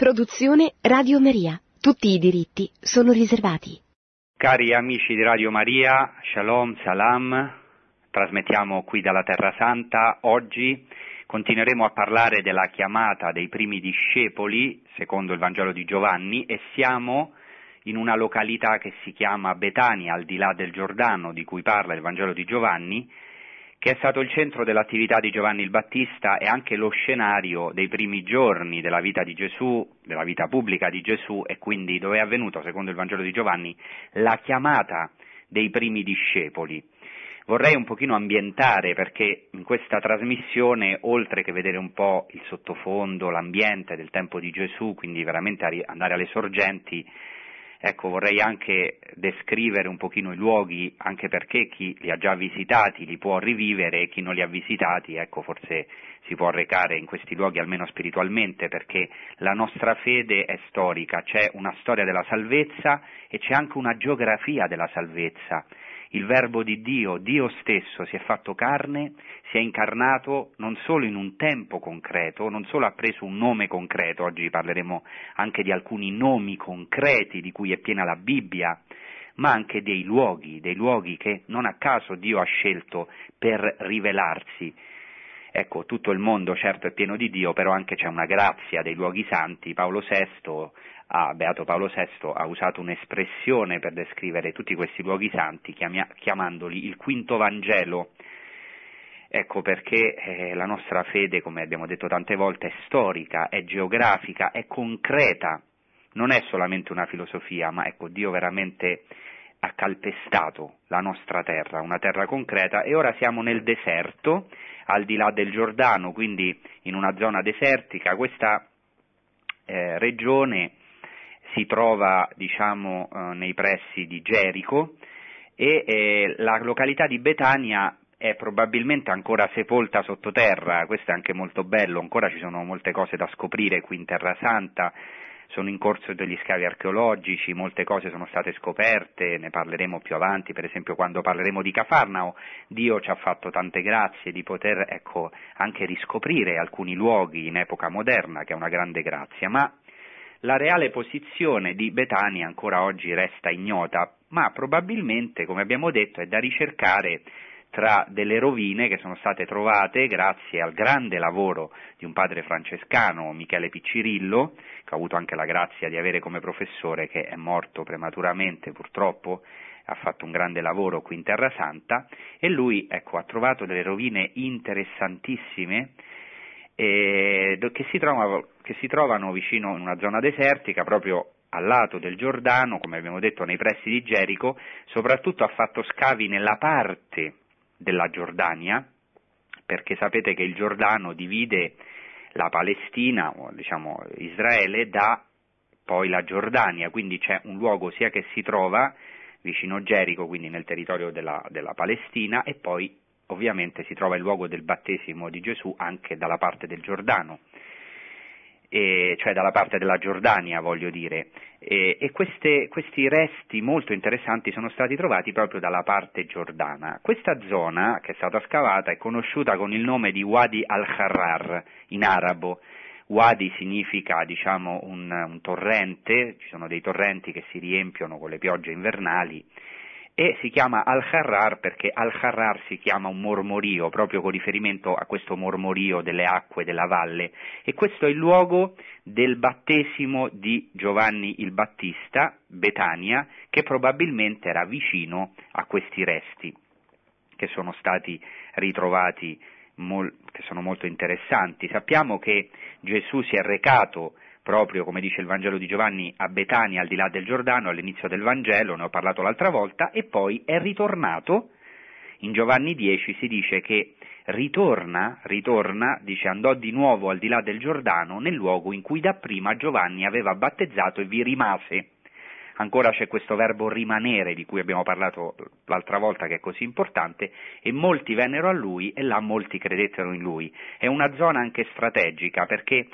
Produzione Radio Maria. Tutti i diritti sono riservati. Cari amici di Radio Maria, Shalom, Salam, trasmettiamo qui dalla Terra Santa. Oggi continueremo a parlare della chiamata dei primi discepoli, secondo il Vangelo di Giovanni, e siamo in una località che si chiama Betania, al di là del Giordano, di cui parla il Vangelo di Giovanni, che è stato il centro dell'attività di Giovanni il Battista e anche lo scenario dei primi giorni della vita di Gesù, della vita pubblica di Gesù e quindi dove è avvenuto, secondo il Vangelo di Giovanni, la chiamata dei primi discepoli. Vorrei un pochino ambientare perché in questa trasmissione, oltre che vedere un po' il sottofondo, l'ambiente del tempo di Gesù, quindi veramente andare alle sorgenti, Ecco, vorrei anche descrivere un pochino i luoghi, anche perché chi li ha già visitati li può rivivere e chi non li ha visitati, ecco, forse si può recare in questi luoghi almeno spiritualmente, perché la nostra fede è storica, c'è una storia della salvezza e c'è anche una geografia della salvezza il Verbo di Dio, Dio stesso, si è fatto carne, si è incarnato non solo in un tempo concreto, non solo ha preso un nome concreto, oggi parleremo anche di alcuni nomi concreti di cui è piena la Bibbia, ma anche dei luoghi, dei luoghi che non a caso Dio ha scelto per rivelarsi. Ecco, tutto il mondo certo è pieno di Dio, però anche c'è una grazia dei luoghi santi. Paolo VI ah, Beato Paolo VI ha usato un'espressione per descrivere tutti questi luoghi santi, chiamandoli il quinto Vangelo. Ecco perché eh, la nostra fede, come abbiamo detto tante volte, è storica, è geografica, è concreta, non è solamente una filosofia, ma ecco Dio veramente ha calpestato la nostra terra, una terra concreta, e ora siamo nel deserto, al di là del Giordano, quindi in una zona desertica. Questa eh, regione si trova diciamo, eh, nei pressi di Gerico e eh, la località di Betania è probabilmente ancora sepolta sottoterra, questo è anche molto bello, ancora ci sono molte cose da scoprire qui in Terra Santa, sono in corso degli scavi archeologici, molte cose sono state scoperte, ne parleremo più avanti, per esempio quando parleremo di Cafarnao, Dio ci ha fatto tante grazie di poter ecco, anche riscoprire alcuni luoghi in epoca moderna, che è una grande grazia, ma la reale posizione di Betania ancora oggi resta ignota, ma probabilmente, come abbiamo detto, è da ricercare tra delle rovine che sono state trovate grazie al grande lavoro di un padre francescano, Michele Piccirillo, che ho avuto anche la grazia di avere come professore, che è morto prematuramente purtroppo, ha fatto un grande lavoro qui in Terra Santa, e lui ecco, ha trovato delle rovine interessantissime eh, che, si trova, che si trovano vicino in una zona desertica, proprio al lato del Giordano, come abbiamo detto nei pressi di Gerico, soprattutto ha fatto scavi nella parte della Giordania, perché sapete che il Giordano divide la Palestina, diciamo Israele, da poi la Giordania, quindi c'è un luogo sia che si trova vicino Gerico, quindi nel territorio della, della Palestina, e poi ovviamente si trova il luogo del battesimo di Gesù anche dalla parte del Giordano, e, cioè dalla parte della Giordania voglio dire, e, e queste, questi resti molto interessanti sono stati trovati proprio dalla parte giordana. Questa zona che è stata scavata è conosciuta con il nome di Wadi al-Harrar in arabo, Wadi significa diciamo, un, un, torrente, ci sono dei torrenti che si riempiono con le piogge invernali e si chiama Al-Harrar perché Al-Harrar si chiama un mormorio, proprio con riferimento a questo mormorio delle acque della valle e questo è il luogo del battesimo di Giovanni il Battista, Betania, che probabilmente era vicino a questi resti che sono stati ritrovati, che sono molto interessanti. Sappiamo che Gesù si è recato proprio come dice il Vangelo di Giovanni a Betania al di là del Giordano all'inizio del Vangelo, ne ho parlato l'altra volta, e poi è ritornato, in Giovanni 10 si dice che ritorna, ritorna, dice andò di nuovo al di là del Giordano nel luogo in cui dapprima Giovanni aveva battezzato e vi rimase. Ancora c'è questo verbo rimanere di cui abbiamo parlato l'altra volta che è così importante e molti vennero a lui e là molti credettero in lui. È una zona anche strategica perché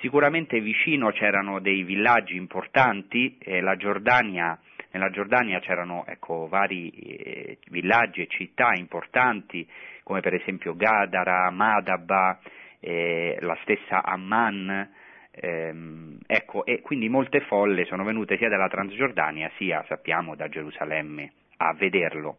Sicuramente vicino c'erano dei villaggi importanti, eh, Giordania, nella Giordania c'erano ecco, vari eh, villaggi e città importanti, come per esempio Gadara, Madaba, eh, la stessa Amman, Ehm, ecco, e quindi molte folle sono venute sia dalla Transgiordania sia, sappiamo, da Gerusalemme a vederlo.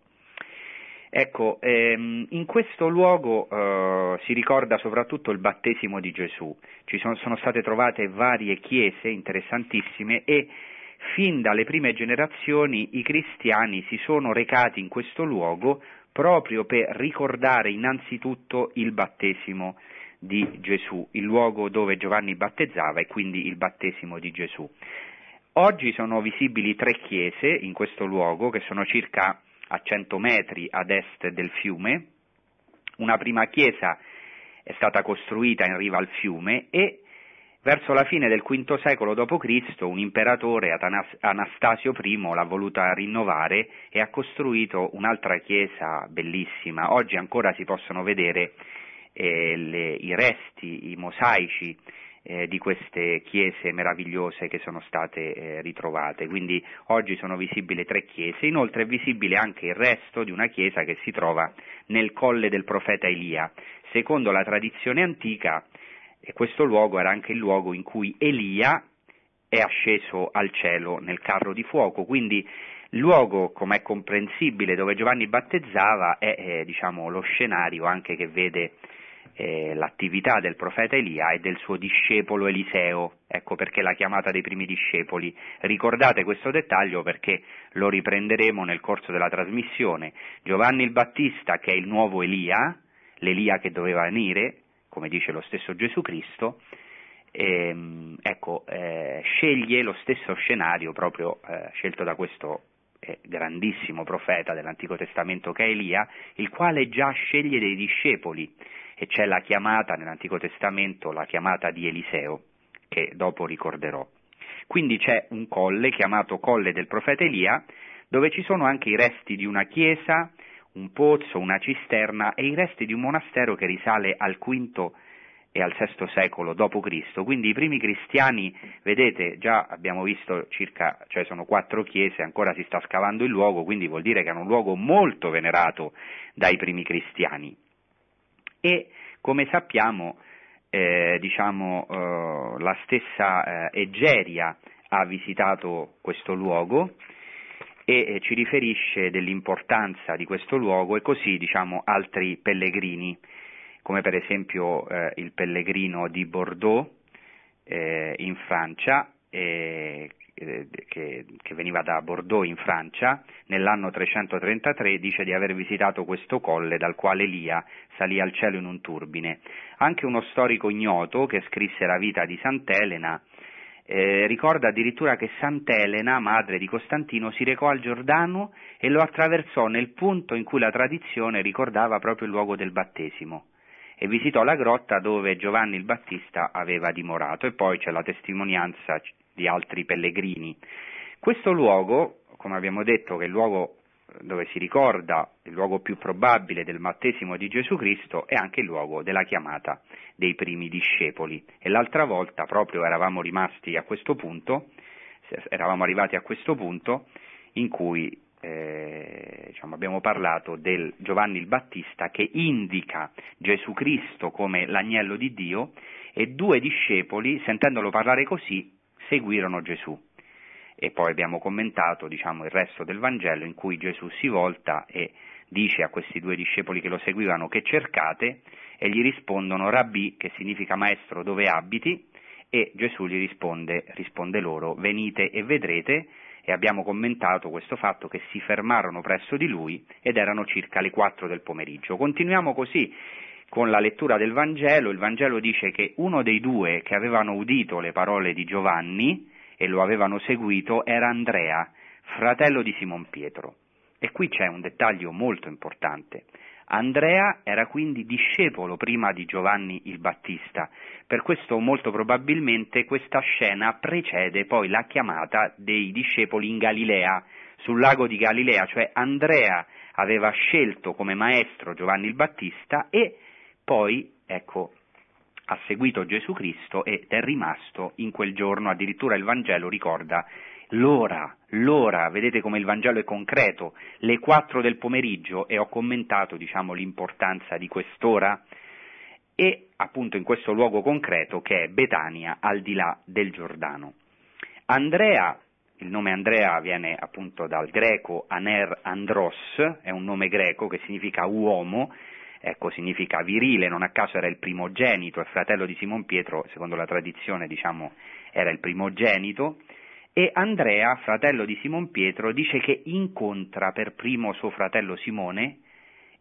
Ecco, ehm, in questo luogo eh, si ricorda soprattutto il battesimo di Gesù, ci sono, sono state trovate varie chiese interessantissime e fin dalle prime generazioni i cristiani si sono recati in questo luogo proprio per ricordare innanzitutto il battesimo di Gesù, il luogo dove Giovanni battezzava e quindi il battesimo di Gesù. Oggi sono visibili tre chiese in questo luogo che sono circa a 100 metri ad est del fiume. Una prima chiesa è stata costruita in riva al fiume e verso la fine del V secolo d.C. un imperatore, Anastasio I, l'ha voluta rinnovare e ha costruito un'altra chiesa bellissima. Oggi ancora si possono vedere eh, le, i resti, i mosaici eh, di queste chiese meravigliose che sono state eh, ritrovate. Quindi oggi sono visibili tre chiese, inoltre è visibile anche il resto di una chiesa che si trova nel colle del profeta Elia. Secondo la tradizione antica, questo luogo era anche il luogo in cui Elia è asceso al cielo nel carro di fuoco, quindi il luogo, come è comprensibile, dove Giovanni battezzava è eh, diciamo, lo scenario anche che vede eh, l'attività del profeta Elia e del suo discepolo Eliseo, ecco perché la chiamata dei primi discepoli. Ricordate questo dettaglio perché lo riprenderemo nel corso della trasmissione. Giovanni il Battista, che è il nuovo Elia, l'Elia che doveva venire, come dice lo stesso Gesù Cristo, ehm, ecco, eh, sceglie lo stesso scenario proprio eh, scelto da questo eh, grandissimo profeta dell'Antico Testamento che è Elia, il quale già sceglie dei discepoli e c'è la chiamata nell'Antico Testamento, la chiamata di Eliseo, che dopo ricorderò. Quindi c'è un colle chiamato Colle del profeta Elia, dove ci sono anche i resti di una chiesa, un pozzo, una cisterna e i resti di un monastero che risale al V e al VI secolo d.C. Quindi i primi cristiani, vedete, già abbiamo visto circa, cioè sono quattro chiese, ancora si sta scavando il luogo, quindi vuol dire che era un luogo molto venerato dai primi cristiani e come sappiamo eh, diciamo, eh, la stessa eh, Egeria ha visitato questo luogo e ci riferisce dell'importanza di questo luogo e così diciamo, altri pellegrini, come per esempio eh, il pellegrino di Bordeaux eh, in Francia, eh, che, che, veniva da Bordeaux in Francia, nell'anno 333 dice di aver visitato questo colle dal quale Elia salì al cielo in un turbine. Anche uno storico ignoto che scrisse la vita di Sant'Elena eh, ricorda addirittura che Sant'Elena, madre di Costantino, si recò al Giordano e lo attraversò nel punto in cui la tradizione ricordava proprio il luogo del battesimo e visitò la grotta dove Giovanni il Battista aveva dimorato e poi c'è la testimonianza di altri pellegrini. Questo luogo, come abbiamo detto, che è il luogo dove si ricorda il luogo più probabile del battesimo di Gesù Cristo, è anche il luogo della chiamata dei primi discepoli. E l'altra volta proprio eravamo rimasti a questo punto, eravamo arrivati a questo punto in cui eh, diciamo, abbiamo parlato del Giovanni il Battista che indica Gesù Cristo come l'agnello di Dio e due discepoli, sentendolo parlare così, seguirono Gesù. E poi abbiamo commentato diciamo, il resto del Vangelo in cui Gesù si volta e dice a questi due discepoli che lo seguivano che cercate e gli rispondono Rabbi, che significa maestro, dove abiti? E Gesù gli risponde, risponde loro, venite e vedrete, e abbiamo commentato questo fatto che si fermarono presso di lui ed erano circa le quattro del pomeriggio. Continuiamo così con la lettura del Vangelo, il Vangelo dice che uno dei due che avevano udito le parole di Giovanni e lo avevano seguito era Andrea, fratello di Simon Pietro. E qui c'è un dettaglio molto importante. Andrea era quindi discepolo prima di Giovanni il Battista, per questo molto probabilmente questa scena precede poi la chiamata dei discepoli in Galilea, sul lago di Galilea, cioè Andrea aveva scelto come maestro Giovanni il Battista e poi, ecco, ha seguito Gesù Cristo ed è rimasto in quel giorno, addirittura il Vangelo ricorda l'ora, l'ora, vedete come il Vangelo è concreto, le quattro del pomeriggio e ho commentato diciamo, l'importanza di quest'ora. E appunto in questo luogo concreto che è Betania al di là del Giordano. Andrea, il nome Andrea viene appunto dal greco aner andros, è un nome greco che significa uomo, ecco significa virile, non a caso era il primogenito, è fratello di Simon Pietro, secondo la tradizione diciamo era il primogenito, e Andrea, fratello di Simon Pietro, dice che incontra per primo suo fratello Simone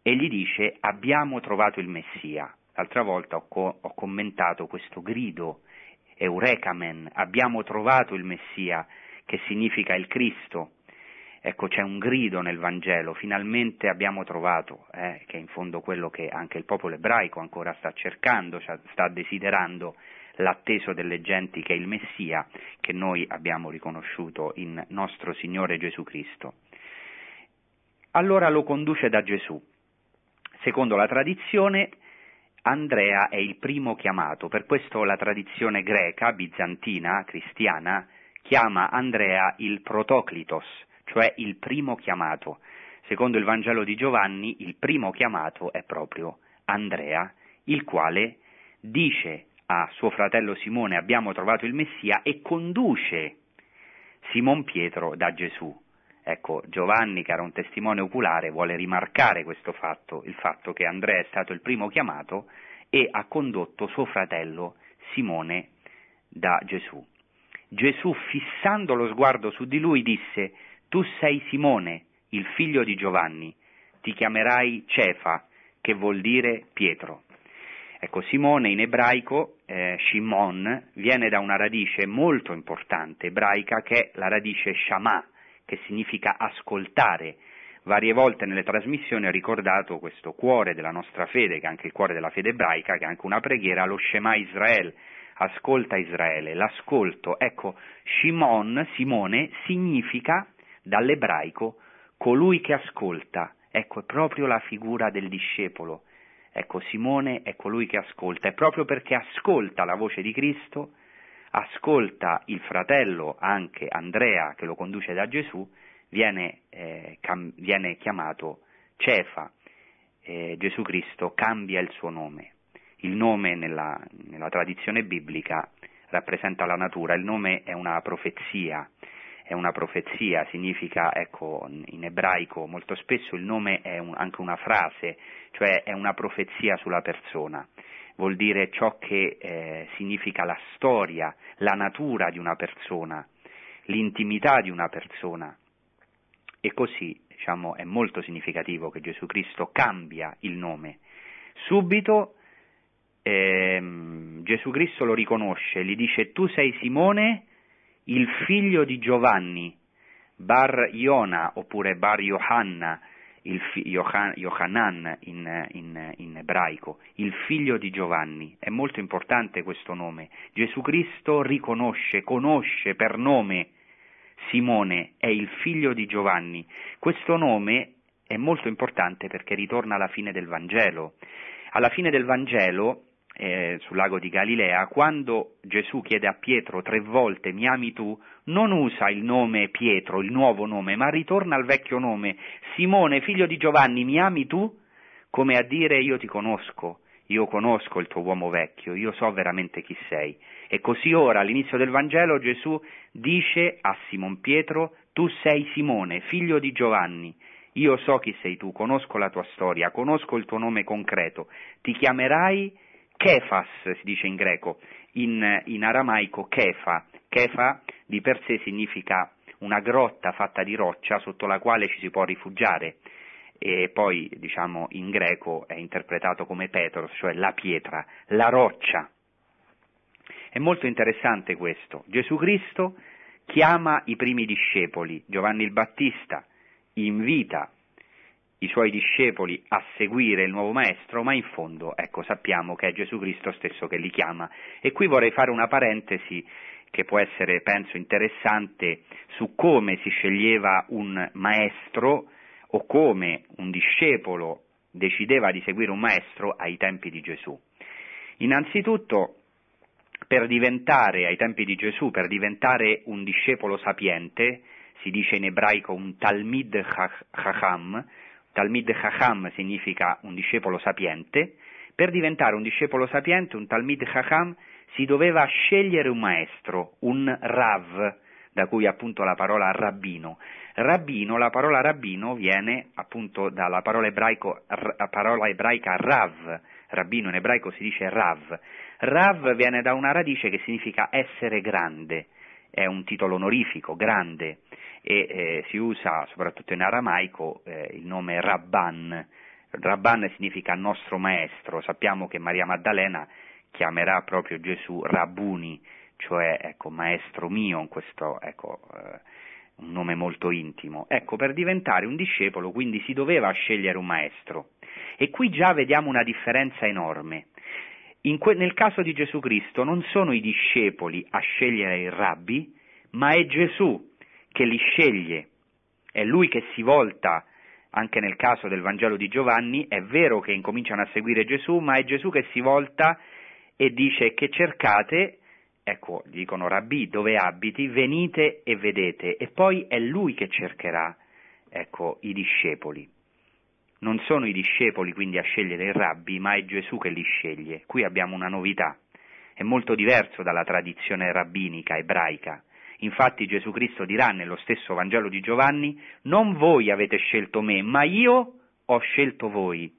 e gli dice abbiamo trovato il Messia. L'altra volta ho, co- ho commentato questo grido, Eurekamen, abbiamo trovato il Messia, che significa il Cristo. Ecco, c'è un grido nel Vangelo, finalmente abbiamo trovato, eh, che è in fondo quello che anche il popolo ebraico ancora sta cercando, sta desiderando, l'atteso delle genti che è il Messia, che noi abbiamo riconosciuto in nostro Signore Gesù Cristo. Allora lo conduce da Gesù. Secondo la tradizione, Andrea è il primo chiamato, per questo la tradizione greca, bizantina, cristiana, chiama Andrea il protoclitos, cioè il primo chiamato. Secondo il Vangelo di Giovanni, il primo chiamato è proprio Andrea, il quale dice a suo fratello Simone abbiamo trovato il Messia e conduce Simon Pietro da Gesù. Ecco, Giovanni, che era un testimone oculare, vuole rimarcare questo fatto, il fatto che Andrea è stato il primo chiamato e ha condotto suo fratello Simone da Gesù. Gesù, fissando lo sguardo su di lui, disse, Tu sei Simone, il figlio di Giovanni, ti chiamerai Cefa, che vuol dire Pietro. Ecco, Simone in ebraico, eh, Shimon, viene da una radice molto importante ebraica che è la radice Shama, che significa ascoltare. Varie volte nelle trasmissioni ho ricordato questo cuore della nostra fede, che è anche il cuore della fede ebraica, che è anche una preghiera, lo Shema Israel, ascolta Israele, l'ascolto. Ecco, Shimon, Simone, significa dall'ebraico colui che ascolta. Ecco, è proprio la figura del discepolo. Ecco, Simone è colui che ascolta, è proprio perché ascolta la voce di Cristo ascolta il fratello anche Andrea che lo conduce da Gesù, viene, eh, cam- viene chiamato Cefa. Eh, Gesù Cristo cambia il suo nome. Il nome nella, nella tradizione biblica rappresenta la natura, il nome è una profezia, è una profezia, significa, ecco, in ebraico molto spesso il nome è un, anche una frase, cioè è una profezia sulla persona vuol dire ciò che eh, significa la storia, la natura di una persona, l'intimità di una persona. E così, diciamo, è molto significativo che Gesù Cristo cambia il nome. Subito ehm, Gesù Cristo lo riconosce, gli dice tu sei Simone, il figlio di Giovanni, Bar Iona oppure Bar Johanna, il fi- Yohanan in, in, in, ebraico, il figlio di Giovanni. È molto importante questo nome. Gesù Cristo riconosce, conosce per nome Simone, è il figlio di Giovanni. Questo nome è molto importante perché ritorna alla fine del Vangelo. Alla fine del Vangelo eh, sul lago di Galilea, quando Gesù chiede a Pietro tre volte mi ami tu, non usa il nome Pietro, il nuovo nome, ma ritorna al vecchio nome, Simone, figlio di Giovanni, mi ami tu? Come a dire io ti conosco, io conosco il tuo uomo vecchio, io so veramente chi sei. E così ora, all'inizio del Vangelo, Gesù dice a Simon Pietro, tu sei Simone, figlio di Giovanni, io so chi sei tu, conosco la tua storia, conosco il tuo nome concreto, ti chiamerai Kefas si dice in greco, in, in aramaico Kefa. Kefa di per sé significa una grotta fatta di roccia sotto la quale ci si può rifugiare e poi diciamo in greco è interpretato come Petros, cioè la pietra, la roccia. È molto interessante questo. Gesù Cristo chiama i primi discepoli, Giovanni il Battista invita i suoi discepoli a seguire il nuovo maestro, ma in fondo, ecco, sappiamo che è Gesù Cristo stesso che li chiama. E qui vorrei fare una parentesi che può essere, penso, interessante su come si sceglieva un maestro o come un discepolo decideva di seguire un maestro ai tempi di Gesù. Innanzitutto, per diventare, ai tempi di Gesù, per diventare un discepolo sapiente, si dice in ebraico un Talmid Chacham, Talmid Chacham significa un discepolo sapiente, Per diventare un discepolo sapiente, un Talmid Chacham, si doveva scegliere un maestro, un Rav, da cui appunto la parola rabbino. Rabbino, la parola rabbino viene appunto dalla parola, ebraico, r- parola ebraica Rav, rabbino in ebraico si dice Rav. Rav viene da una radice che significa essere grande, è un titolo onorifico, grande, e eh, si usa soprattutto in aramaico eh, il nome Rabban. Rabban significa nostro maestro, sappiamo che Maria Maddalena chiamerà proprio Gesù Rabbuni, cioè ecco, maestro mio, in questo ecco, eh, un nome molto intimo. Ecco, per diventare un discepolo quindi si doveva scegliere un maestro. E qui già vediamo una differenza enorme. Que- nel caso di Gesù Cristo non sono i discepoli a scegliere il rabbi, ma è Gesù che li sceglie. È lui che si volta, anche nel caso del Vangelo di Giovanni, è vero che incominciano a seguire Gesù, ma è Gesù che si volta e dice che cercate, ecco, dicono Rabbi, dove abiti, venite e vedete, e poi è lui che cercherà, ecco, i discepoli. Non sono i discepoli quindi a scegliere il rabbi, ma è Gesù che li sceglie. Qui abbiamo una novità. È molto diverso dalla tradizione rabbinica ebraica. Infatti Gesù Cristo dirà nello stesso Vangelo di Giovanni, non voi avete scelto me, ma io ho scelto voi.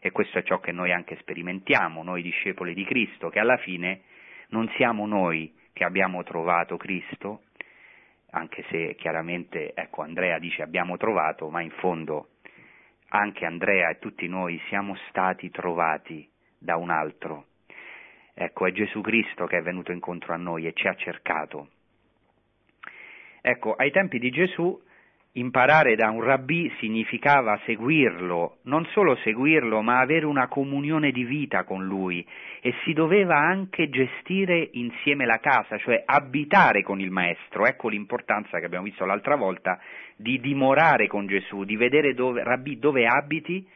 E questo è ciò che noi anche sperimentiamo, noi discepoli di Cristo, che alla fine non siamo noi che abbiamo trovato Cristo, anche se chiaramente, ecco, Andrea dice abbiamo trovato, ma in fondo anche Andrea e tutti noi siamo stati trovati da un altro. Ecco, è Gesù Cristo che è venuto incontro a noi e ci ha cercato. Ecco, ai tempi di Gesù imparare da un rabbì significava seguirlo, non solo seguirlo, ma avere una comunione di vita con lui e si doveva anche gestire insieme la casa, cioè abitare con il maestro. Ecco l'importanza che abbiamo visto l'altra volta di dimorare con Gesù, di vedere dove, rabbì dove abiti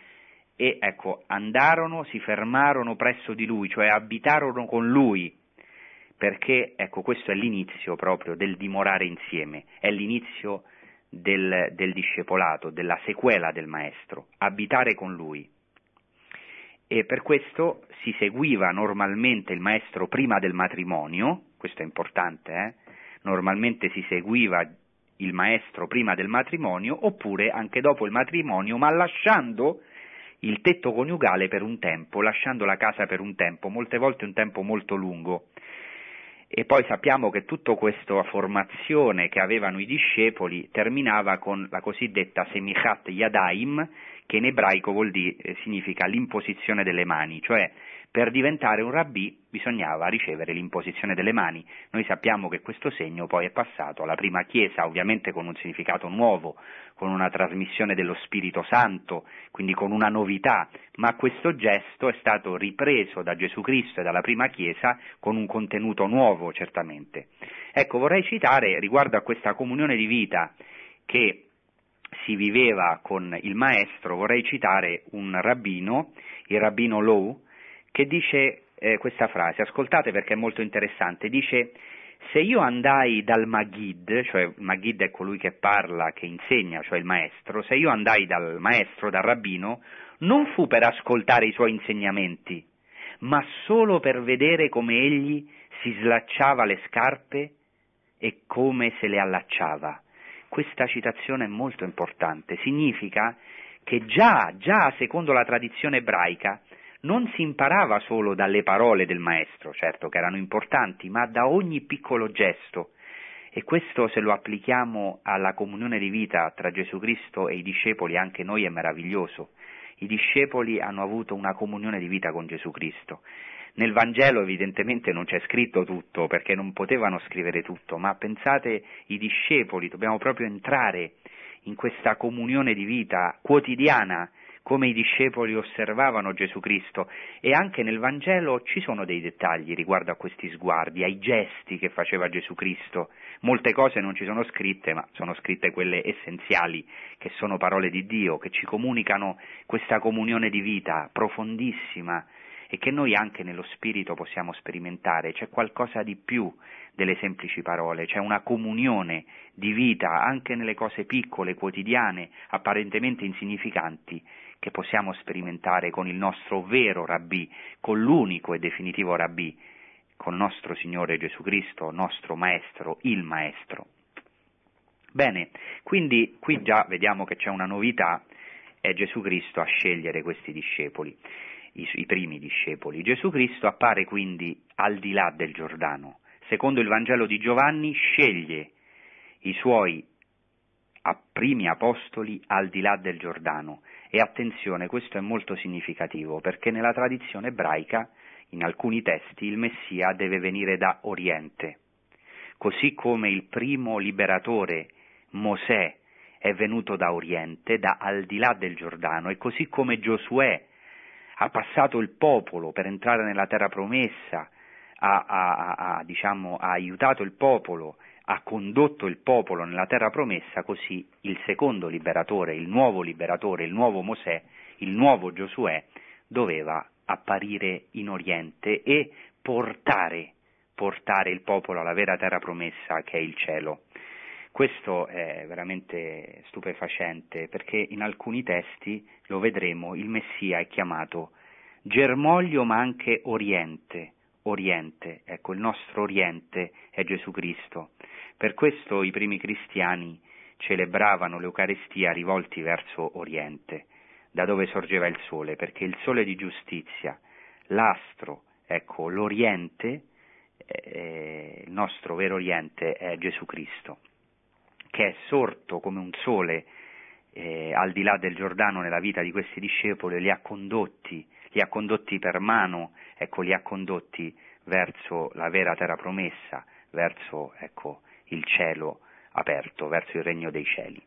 e ecco, andarono, si fermarono presso di lui, cioè abitarono con lui, perché ecco, questo è l'inizio proprio del dimorare insieme, è l'inizio del, del discepolato, della sequela del maestro, abitare con lui. E per questo si seguiva normalmente il maestro prima del matrimonio, questo è importante, eh? normalmente si seguiva il maestro prima del matrimonio oppure anche dopo il matrimonio, ma lasciando il tetto coniugale per un tempo, lasciando la casa per un tempo, molte volte un tempo molto lungo. E poi sappiamo che tutta questa formazione che avevano i discepoli terminava con la cosiddetta semichat yadaim, che in ebraico dire, eh, significa l'imposizione delle mani, cioè per diventare un rabbì bisognava ricevere l'imposizione delle mani. Noi sappiamo che questo segno poi è passato alla prima Chiesa, ovviamente con un significato nuovo, con una trasmissione dello Spirito Santo, quindi con una novità, ma questo gesto è stato ripreso da Gesù Cristo e dalla prima Chiesa con un contenuto nuovo, certamente. Ecco, vorrei citare riguardo a questa comunione di vita che si viveva con il Maestro, vorrei citare un rabbino, il rabbino Lowe, che dice eh, questa frase, ascoltate perché è molto interessante, dice se io andai dal Magid, cioè Magid è colui che parla, che insegna, cioè il maestro, se io andai dal maestro, dal rabbino, non fu per ascoltare i suoi insegnamenti, ma solo per vedere come egli si slacciava le scarpe e come se le allacciava. Questa citazione è molto importante, significa che già, già secondo la tradizione ebraica, non si imparava solo dalle parole del maestro, certo che erano importanti, ma da ogni piccolo gesto. E questo se lo applichiamo alla comunione di vita tra Gesù Cristo e i discepoli, anche noi è meraviglioso. I discepoli hanno avuto una comunione di vita con Gesù Cristo. Nel Vangelo evidentemente non c'è scritto tutto perché non potevano scrivere tutto, ma pensate i discepoli, dobbiamo proprio entrare in questa comunione di vita quotidiana come i discepoli osservavano Gesù Cristo e anche nel Vangelo ci sono dei dettagli riguardo a questi sguardi, ai gesti che faceva Gesù Cristo. Molte cose non ci sono scritte, ma sono scritte quelle essenziali, che sono parole di Dio, che ci comunicano questa comunione di vita profondissima e che noi anche nello spirito possiamo sperimentare. C'è qualcosa di più delle semplici parole, c'è una comunione di vita anche nelle cose piccole, quotidiane, apparentemente insignificanti, che possiamo sperimentare con il nostro vero rabbì, con l'unico e definitivo rabbì, con nostro Signore Gesù Cristo, nostro Maestro, il Maestro. Bene, quindi qui già vediamo che c'è una novità, è Gesù Cristo a scegliere questi discepoli, i, i primi discepoli. Gesù Cristo appare quindi al di là del Giordano. Secondo il Vangelo di Giovanni sceglie i suoi primi apostoli al di là del Giordano. E attenzione, questo è molto significativo perché nella tradizione ebraica, in alcuni testi, il Messia deve venire da Oriente. Così come il primo liberatore, Mosè, è venuto da Oriente, da al di là del Giordano, e così come Giosuè ha passato il popolo per entrare nella terra promessa, ha, ha, ha, diciamo, ha aiutato il popolo ha condotto il popolo nella terra promessa, così il secondo liberatore, il nuovo liberatore, il nuovo Mosè, il nuovo Giosuè, doveva apparire in Oriente e portare, portare il popolo alla vera terra promessa che è il cielo. Questo è veramente stupefacente perché in alcuni testi, lo vedremo, il Messia è chiamato germoglio ma anche Oriente, Oriente, ecco il nostro Oriente è Gesù Cristo. Per questo i primi cristiani celebravano l'Eucaristia rivolti verso Oriente, da dove sorgeva il sole, perché il sole di giustizia, l'astro, ecco, l'Oriente, eh, il nostro vero Oriente è Gesù Cristo, che è sorto come un sole eh, al di là del Giordano nella vita di questi discepoli, li ha condotti, li ha condotti per mano, ecco, li ha condotti verso la vera terra promessa, verso, ecco, il cielo aperto, verso il regno dei cieli.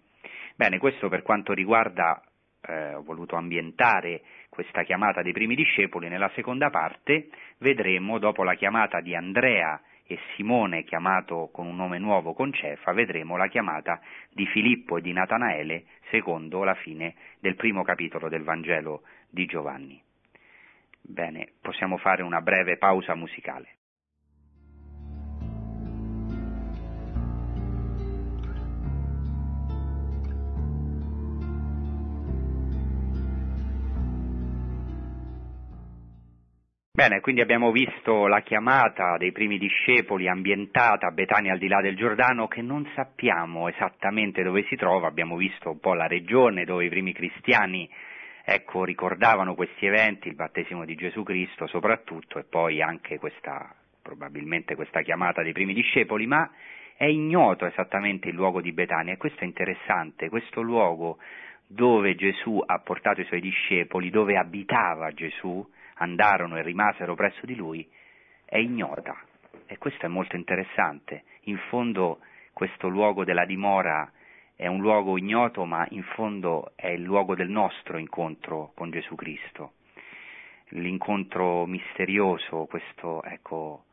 Bene, questo per quanto riguarda, eh, ho voluto ambientare questa chiamata dei primi discepoli, nella seconda parte vedremo, dopo la chiamata di Andrea e Simone chiamato con un nome nuovo con Cefa, vedremo la chiamata di Filippo e di Natanaele secondo la fine del primo capitolo del Vangelo di Giovanni. Bene, possiamo fare una breve pausa musicale. Bene, quindi abbiamo visto la chiamata dei primi discepoli ambientata a Betania al di là del Giordano che non sappiamo esattamente dove si trova, abbiamo visto un po' la regione dove i primi cristiani ecco, ricordavano questi eventi, il battesimo di Gesù Cristo soprattutto e poi anche questa, probabilmente questa chiamata dei primi discepoli, ma è ignoto esattamente il luogo di Betania. E questo è interessante, questo luogo dove Gesù ha portato i suoi discepoli, dove abitava Gesù, andarono e rimasero presso di lui è ignota e questo è molto interessante. In fondo questo luogo della dimora è un luogo ignoto, ma in fondo è il luogo del nostro incontro con Gesù Cristo. L'incontro misterioso, questo, ecco,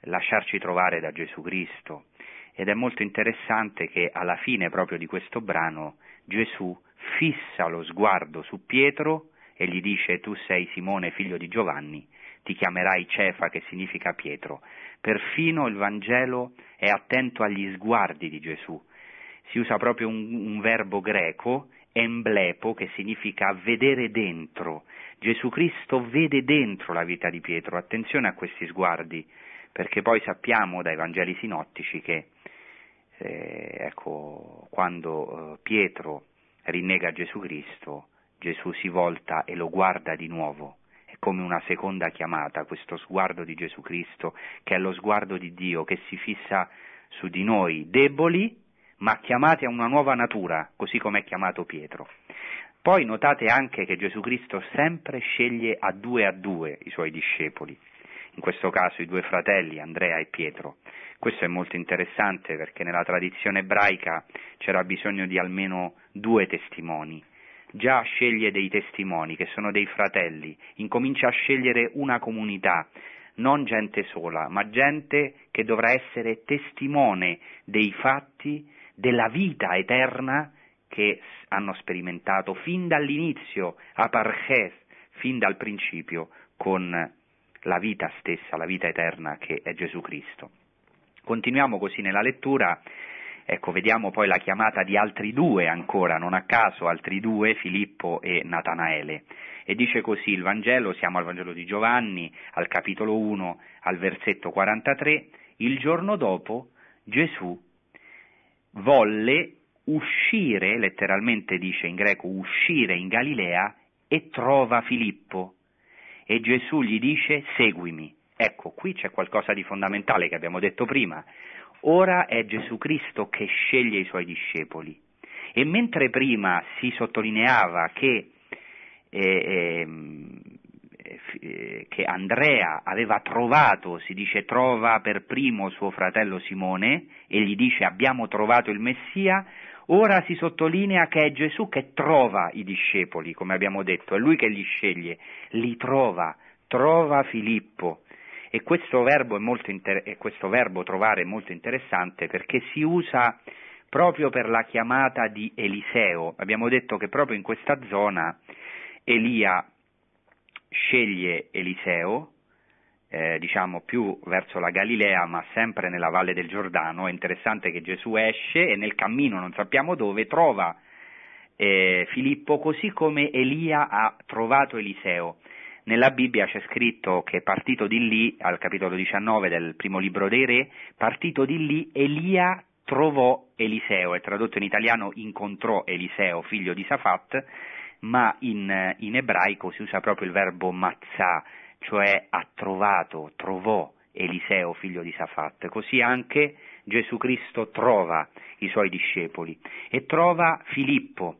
lasciarci trovare da Gesù Cristo. Ed è molto interessante che alla fine proprio di questo brano Gesù fissa lo sguardo su Pietro e gli dice tu sei Simone figlio di Giovanni, ti chiamerai Cefa che significa Pietro. Perfino il Vangelo è attento agli sguardi di Gesù. Si usa proprio un, un verbo greco, emblepo, che significa vedere dentro. Gesù Cristo vede dentro la vita di Pietro. Attenzione a questi sguardi, perché poi sappiamo dai Vangeli sinottici che eh, ecco, quando eh, Pietro rinnega Gesù Cristo, Gesù si volta e lo guarda di nuovo. È come una seconda chiamata, questo sguardo di Gesù Cristo, che è lo sguardo di Dio che si fissa su di noi, deboli, ma chiamati a una nuova natura, così come è chiamato Pietro. Poi notate anche che Gesù Cristo sempre sceglie a due a due i suoi discepoli, in questo caso i due fratelli, Andrea e Pietro. Questo è molto interessante perché nella tradizione ebraica c'era bisogno di almeno due testimoni già sceglie dei testimoni, che sono dei fratelli, incomincia a scegliere una comunità, non gente sola, ma gente che dovrà essere testimone dei fatti della vita eterna che hanno sperimentato fin dall'inizio, a Parches, fin dal principio, con la vita stessa, la vita eterna che è Gesù Cristo. Continuiamo così nella lettura Ecco, vediamo poi la chiamata di altri due ancora, non a caso altri due, Filippo e Natanaele. E dice così il Vangelo, siamo al Vangelo di Giovanni, al capitolo 1, al versetto 43, il giorno dopo Gesù volle uscire, letteralmente dice in greco uscire in Galilea, e trova Filippo. E Gesù gli dice seguimi. Ecco, qui c'è qualcosa di fondamentale che abbiamo detto prima. Ora è Gesù Cristo che sceglie i suoi discepoli. E mentre prima si sottolineava che, eh, ehm, eh, che Andrea aveva trovato, si dice trova per primo suo fratello Simone e gli dice abbiamo trovato il Messia, ora si sottolinea che è Gesù che trova i discepoli, come abbiamo detto, è lui che li sceglie, li trova, trova Filippo. E questo verbo, inter- e questo verbo trovare è molto interessante perché si usa proprio per la chiamata di Eliseo. Abbiamo detto che proprio in questa zona Elia sceglie Eliseo, eh, diciamo più verso la Galilea, ma sempre nella valle del Giordano. È interessante che Gesù esce e nel cammino, non sappiamo dove, trova eh, Filippo, così come Elia ha trovato Eliseo. Nella Bibbia c'è scritto che partito di lì, al capitolo 19 del primo libro dei re, partito di lì Elia trovò Eliseo, è tradotto in italiano incontrò Eliseo, figlio di Safat, ma in, in ebraico si usa proprio il verbo mazzà, cioè ha trovato, trovò Eliseo, figlio di Safat. Così anche Gesù Cristo trova i suoi discepoli e trova Filippo.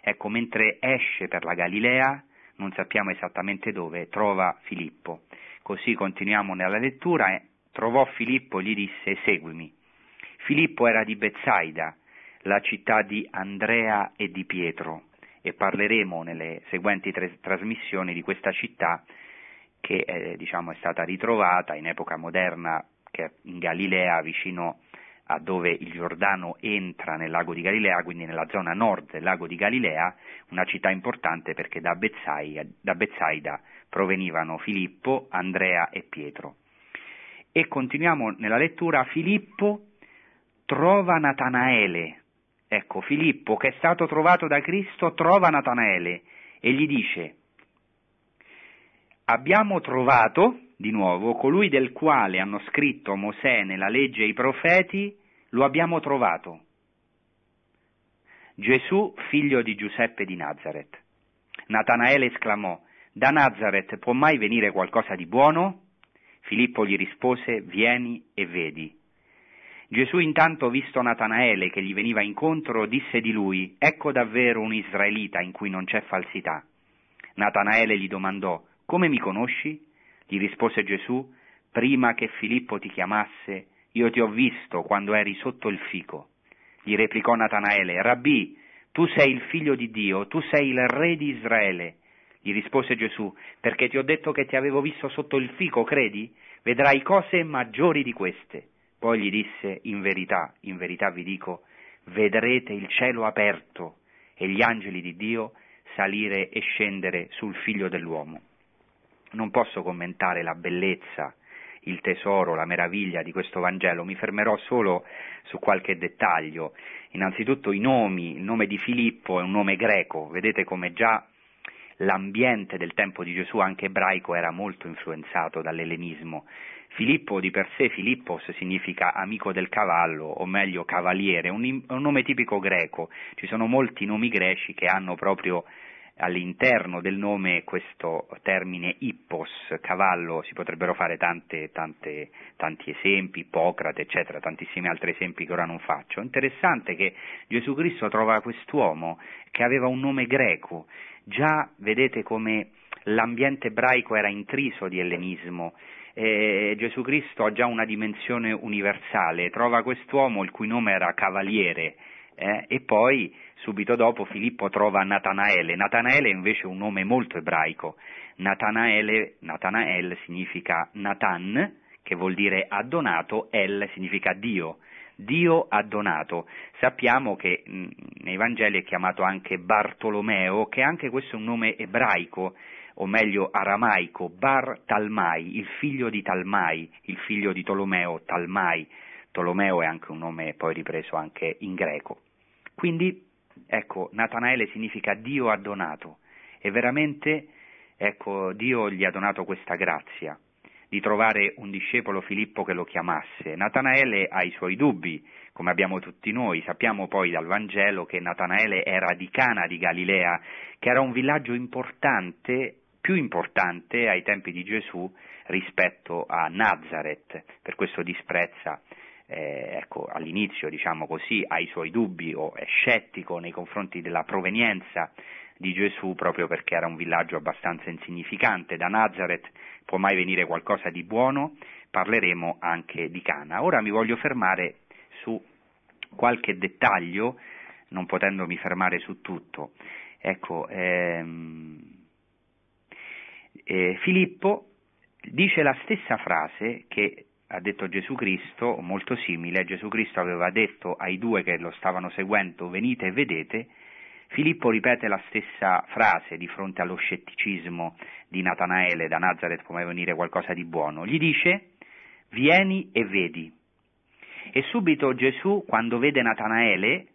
Ecco, mentre esce per la Galilea, non sappiamo esattamente dove, trova Filippo. Così continuiamo nella lettura, eh, trovò Filippo e gli disse seguimi. Filippo era di Bezzaida, la città di Andrea e di Pietro, e parleremo nelle seguenti tre, trasmissioni di questa città che eh, diciamo, è stata ritrovata in epoca moderna in Galilea vicino a dove il Giordano entra nel lago di Galilea, quindi nella zona nord del lago di Galilea, una città importante perché da Bezzaida, da Bezzaida provenivano Filippo, Andrea e Pietro. E continuiamo nella lettura, Filippo trova Natanaele, ecco Filippo che è stato trovato da Cristo trova Natanaele e gli dice, abbiamo trovato, di nuovo, colui del quale hanno scritto Mosè nella legge e i profeti, lo abbiamo trovato. Gesù, figlio di Giuseppe di Nazareth. Natanaele esclamò, da Nazareth può mai venire qualcosa di buono? Filippo gli rispose, vieni e vedi. Gesù intanto, visto Natanaele che gli veniva incontro, disse di lui, ecco davvero un israelita in cui non c'è falsità. Natanaele gli domandò, come mi conosci? Gli rispose Gesù, prima che Filippo ti chiamasse, io ti ho visto quando eri sotto il fico. Gli replicò Natanaele, Rabbì, tu sei il figlio di Dio, tu sei il re di Israele. Gli rispose Gesù, perché ti ho detto che ti avevo visto sotto il fico, credi? Vedrai cose maggiori di queste. Poi gli disse, in verità, in verità vi dico, vedrete il cielo aperto e gli angeli di Dio salire e scendere sul figlio dell'uomo. Non posso commentare la bellezza, il tesoro, la meraviglia di questo Vangelo, mi fermerò solo su qualche dettaglio. Innanzitutto i nomi, il nome di Filippo è un nome greco, vedete come già l'ambiente del tempo di Gesù, anche ebraico, era molto influenzato dall'ellenismo. Filippo di per sé, Filippos, significa amico del cavallo, o meglio cavaliere, un, un nome tipico greco. Ci sono molti nomi greci che hanno proprio all'interno del nome questo termine ippos, cavallo, si potrebbero fare tante, tante, tanti esempi, Ippocrate, eccetera, tantissimi altri esempi che ora non faccio. Interessante che Gesù Cristo trova quest'uomo che aveva un nome greco, già vedete come l'ambiente ebraico era intriso di ellenismo, eh, Gesù Cristo ha già una dimensione universale, trova quest'uomo il cui nome era cavaliere eh, e poi Subito dopo Filippo trova Natanaele. Natanaele è invece un nome molto ebraico. Natanaele, Natanael significa Natan, che vuol dire addonato, El significa Dio. Dio ha donato. Sappiamo che mh, nei Vangeli è chiamato anche Bartolomeo, che anche questo è un nome ebraico, o meglio aramaico, Bar Talmai, il figlio di Talmai, il figlio di Tolomeo, Talmai. Tolomeo è anche un nome poi ripreso anche in greco. Quindi, ecco, Natanaele significa Dio ha donato. E veramente, ecco, Dio gli ha donato questa grazia di trovare un discepolo Filippo che lo chiamasse. Natanaele ha i suoi dubbi, come abbiamo tutti noi, sappiamo poi dal Vangelo che Natanaele era di Cana di Galilea, che era un villaggio importante, più importante ai tempi di Gesù rispetto a Nazareth, per questo disprezza eh, ecco, all'inizio, diciamo così, ha i suoi dubbi o è scettico nei confronti della provenienza di Gesù proprio perché era un villaggio abbastanza insignificante. Da Nazareth può mai venire qualcosa di buono? Parleremo anche di Cana. Ora mi voglio fermare su qualche dettaglio, non potendomi fermare su tutto. Ecco, ehm, eh, Filippo dice la stessa frase che ha detto Gesù Cristo, molto simile, Gesù Cristo aveva detto ai due che lo stavano seguendo venite e vedete, Filippo ripete la stessa frase di fronte allo scetticismo di Natanaele da Nazareth come venire qualcosa di buono, gli dice vieni e vedi. E subito Gesù, quando vede Natanaele,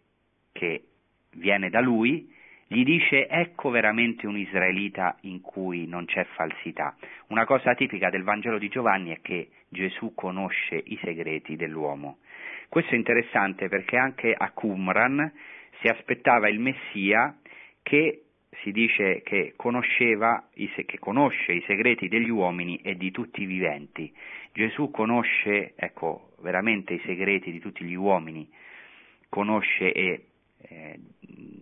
che viene da lui, gli dice ecco veramente un israelita in cui non c'è falsità. Una cosa tipica del Vangelo di Giovanni è che Gesù conosce i segreti dell'uomo. Questo è interessante perché anche a Qumran si aspettava il Messia che si dice che, che conosce i segreti degli uomini e di tutti i viventi. Gesù conosce, ecco, veramente i segreti di tutti gli uomini, conosce e eh,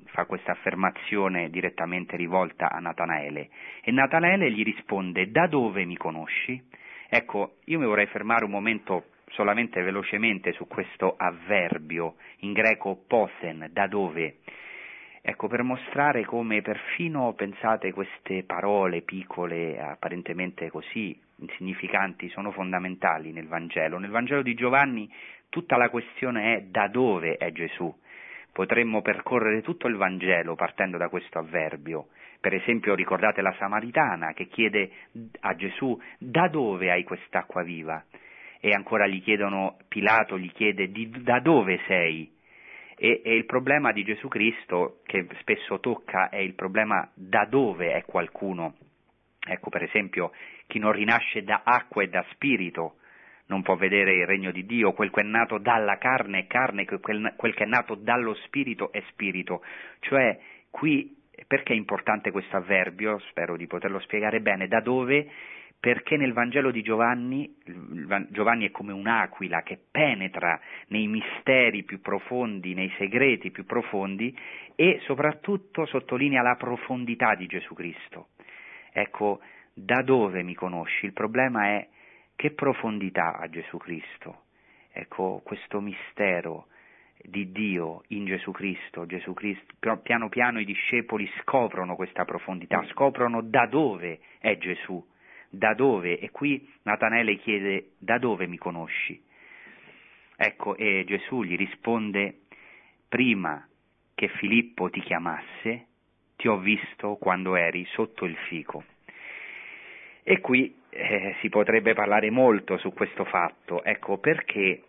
fa questa affermazione direttamente rivolta a Natanaele e Natanaele gli risponde da dove mi conosci? Ecco, io mi vorrei fermare un momento solamente velocemente su questo avverbio in greco posen, da dove? Ecco, per mostrare come perfino, pensate, queste parole piccole, apparentemente così insignificanti, sono fondamentali nel Vangelo. Nel Vangelo di Giovanni tutta la questione è da dove è Gesù. Potremmo percorrere tutto il Vangelo partendo da questo avverbio. Per esempio ricordate la Samaritana che chiede a Gesù da dove hai quest'acqua viva? E ancora gli chiedono, Pilato gli chiede da dove sei? E, e, il problema di Gesù Cristo che spesso tocca è il problema da dove è qualcuno. Ecco per esempio chi non rinasce da acqua e da spirito non può vedere il regno di Dio, quel che è nato dalla carne è carne, quel, quel che è nato dallo spirito è spirito. Cioè, qui perché è importante questo avverbio? Spero di poterlo spiegare bene. Da dove? Perché nel Vangelo di Giovanni, Giovanni è come un'aquila che penetra nei misteri più profondi, nei segreti più profondi e soprattutto sottolinea la profondità di Gesù Cristo. Ecco, da dove mi conosci? Il problema è che profondità ha Gesù Cristo? Ecco, questo mistero di Dio in Gesù Cristo, Gesù Cristo, piano piano i discepoli scoprono questa profondità, scoprono da dove è Gesù, da dove, e qui Natanele chiede da dove mi conosci? Ecco, e Gesù gli risponde, prima che Filippo ti chiamasse, ti ho visto quando eri sotto il fico. E qui eh, si potrebbe parlare molto su questo fatto. Ecco, perché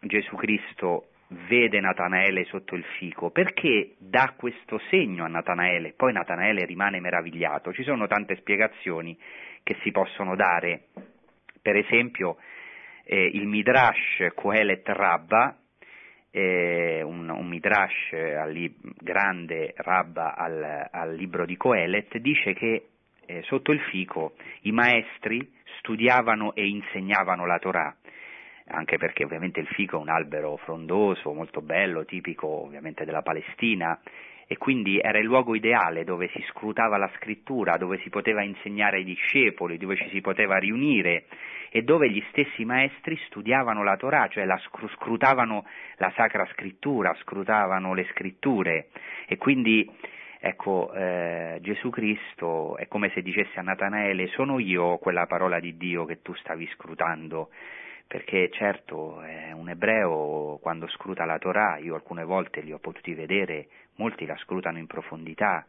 Gesù Cristo vede Natanaele sotto il fico? Perché dà questo segno a Natanaele? Poi Natanaele rimane meravigliato. Ci sono tante spiegazioni che si possono dare. Per esempio, eh, il Midrash Kohelet Rabba, eh, un, un, Midrash al, grande Rabba al, al libro di Kohelet, dice che eh, sotto il fico i maestri studiavano e insegnavano la Torah, anche perché ovviamente il fico è un albero frondoso, molto bello, tipico ovviamente della Palestina, e quindi era il luogo ideale dove si scrutava la scrittura, dove si poteva insegnare ai discepoli, dove ci si poteva riunire e dove gli stessi maestri studiavano la Torah, cioè la scrutavano la sacra scrittura, scrutavano le scritture. E quindi Ecco, eh, Gesù Cristo è come se dicesse a Natanaele, sono io quella parola di Dio che tu stavi scrutando, perché certo eh, un ebreo quando scruta la Torah, io alcune volte li ho potuti vedere, molti la scrutano in profondità,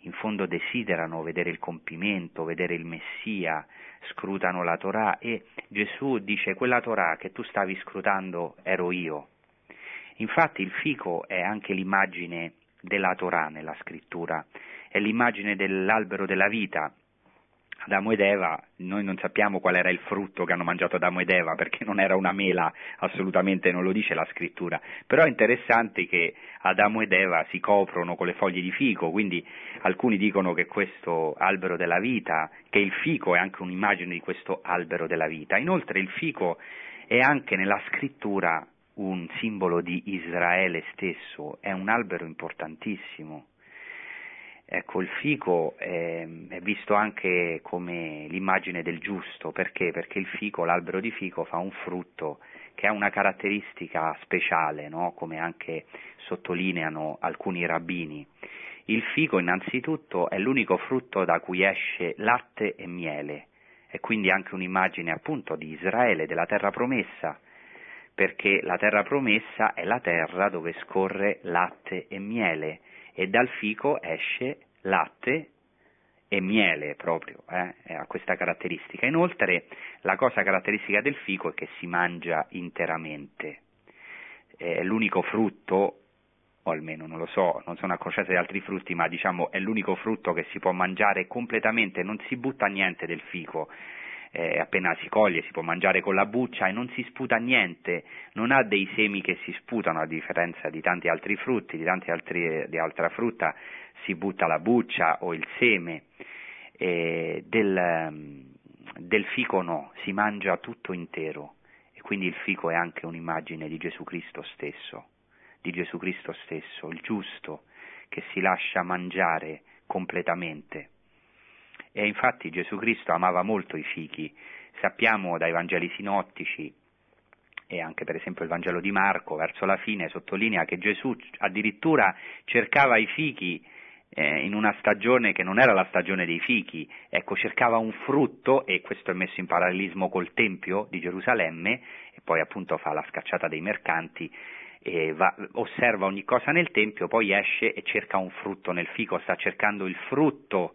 in fondo desiderano vedere il compimento, vedere il Messia, scrutano la Torah e Gesù dice quella Torah che tu stavi scrutando ero io. Infatti il fico è anche l'immagine della Torah nella scrittura, è l'immagine dell'albero della vita. Adamo ed Eva, noi non sappiamo qual era il frutto che hanno mangiato Adamo ed Eva, perché non era una mela, assolutamente non lo dice la scrittura, però è interessante che Adamo ed Eva si coprono con le foglie di fico, quindi alcuni dicono che questo albero della vita, che il fico è anche un'immagine di questo albero della vita. Inoltre il fico è anche nella scrittura un simbolo di Israele stesso, è un albero importantissimo. Ecco, il fico è, è, visto anche come l'immagine del giusto, perché? Perché il fico, l'albero di fico, fa un frutto che ha una caratteristica speciale, no? come anche sottolineano alcuni rabbini. Il fico innanzitutto è l'unico frutto da cui esce latte e miele, e quindi anche un'immagine appunto di Israele, della terra promessa, perché la terra promessa è la terra dove scorre latte e miele e dal fico esce latte e miele proprio, eh, ha questa caratteristica. Inoltre la cosa caratteristica del fico è che si mangia interamente, è l'unico frutto, o almeno non lo so, non sono a conoscenza di altri frutti, ma diciamo è l'unico frutto che si può mangiare completamente, non si butta niente del fico, eh, appena si coglie si può mangiare con la buccia e non si sputa niente, non ha dei semi che si sputano a differenza di tanti altri frutti, di tanti altri di altra frutta si butta la buccia o il seme, eh, del, del fico no, si mangia tutto intero e quindi il fico è anche un'immagine di Gesù Cristo stesso, di Gesù Cristo stesso, il giusto che si lascia mangiare completamente. E infatti Gesù Cristo amava molto i fichi. Sappiamo dai Vangeli sinottici e anche per esempio il Vangelo di Marco, verso la fine sottolinea che Gesù addirittura cercava i fichi eh, in una stagione che non era la stagione dei fichi, ecco, cercava un frutto, e questo è messo in parallelismo col Tempio di Gerusalemme, e poi appunto fa la scacciata dei mercanti, va, osserva ogni cosa nel Tempio, poi esce e cerca un frutto nel fico, sta cercando il frutto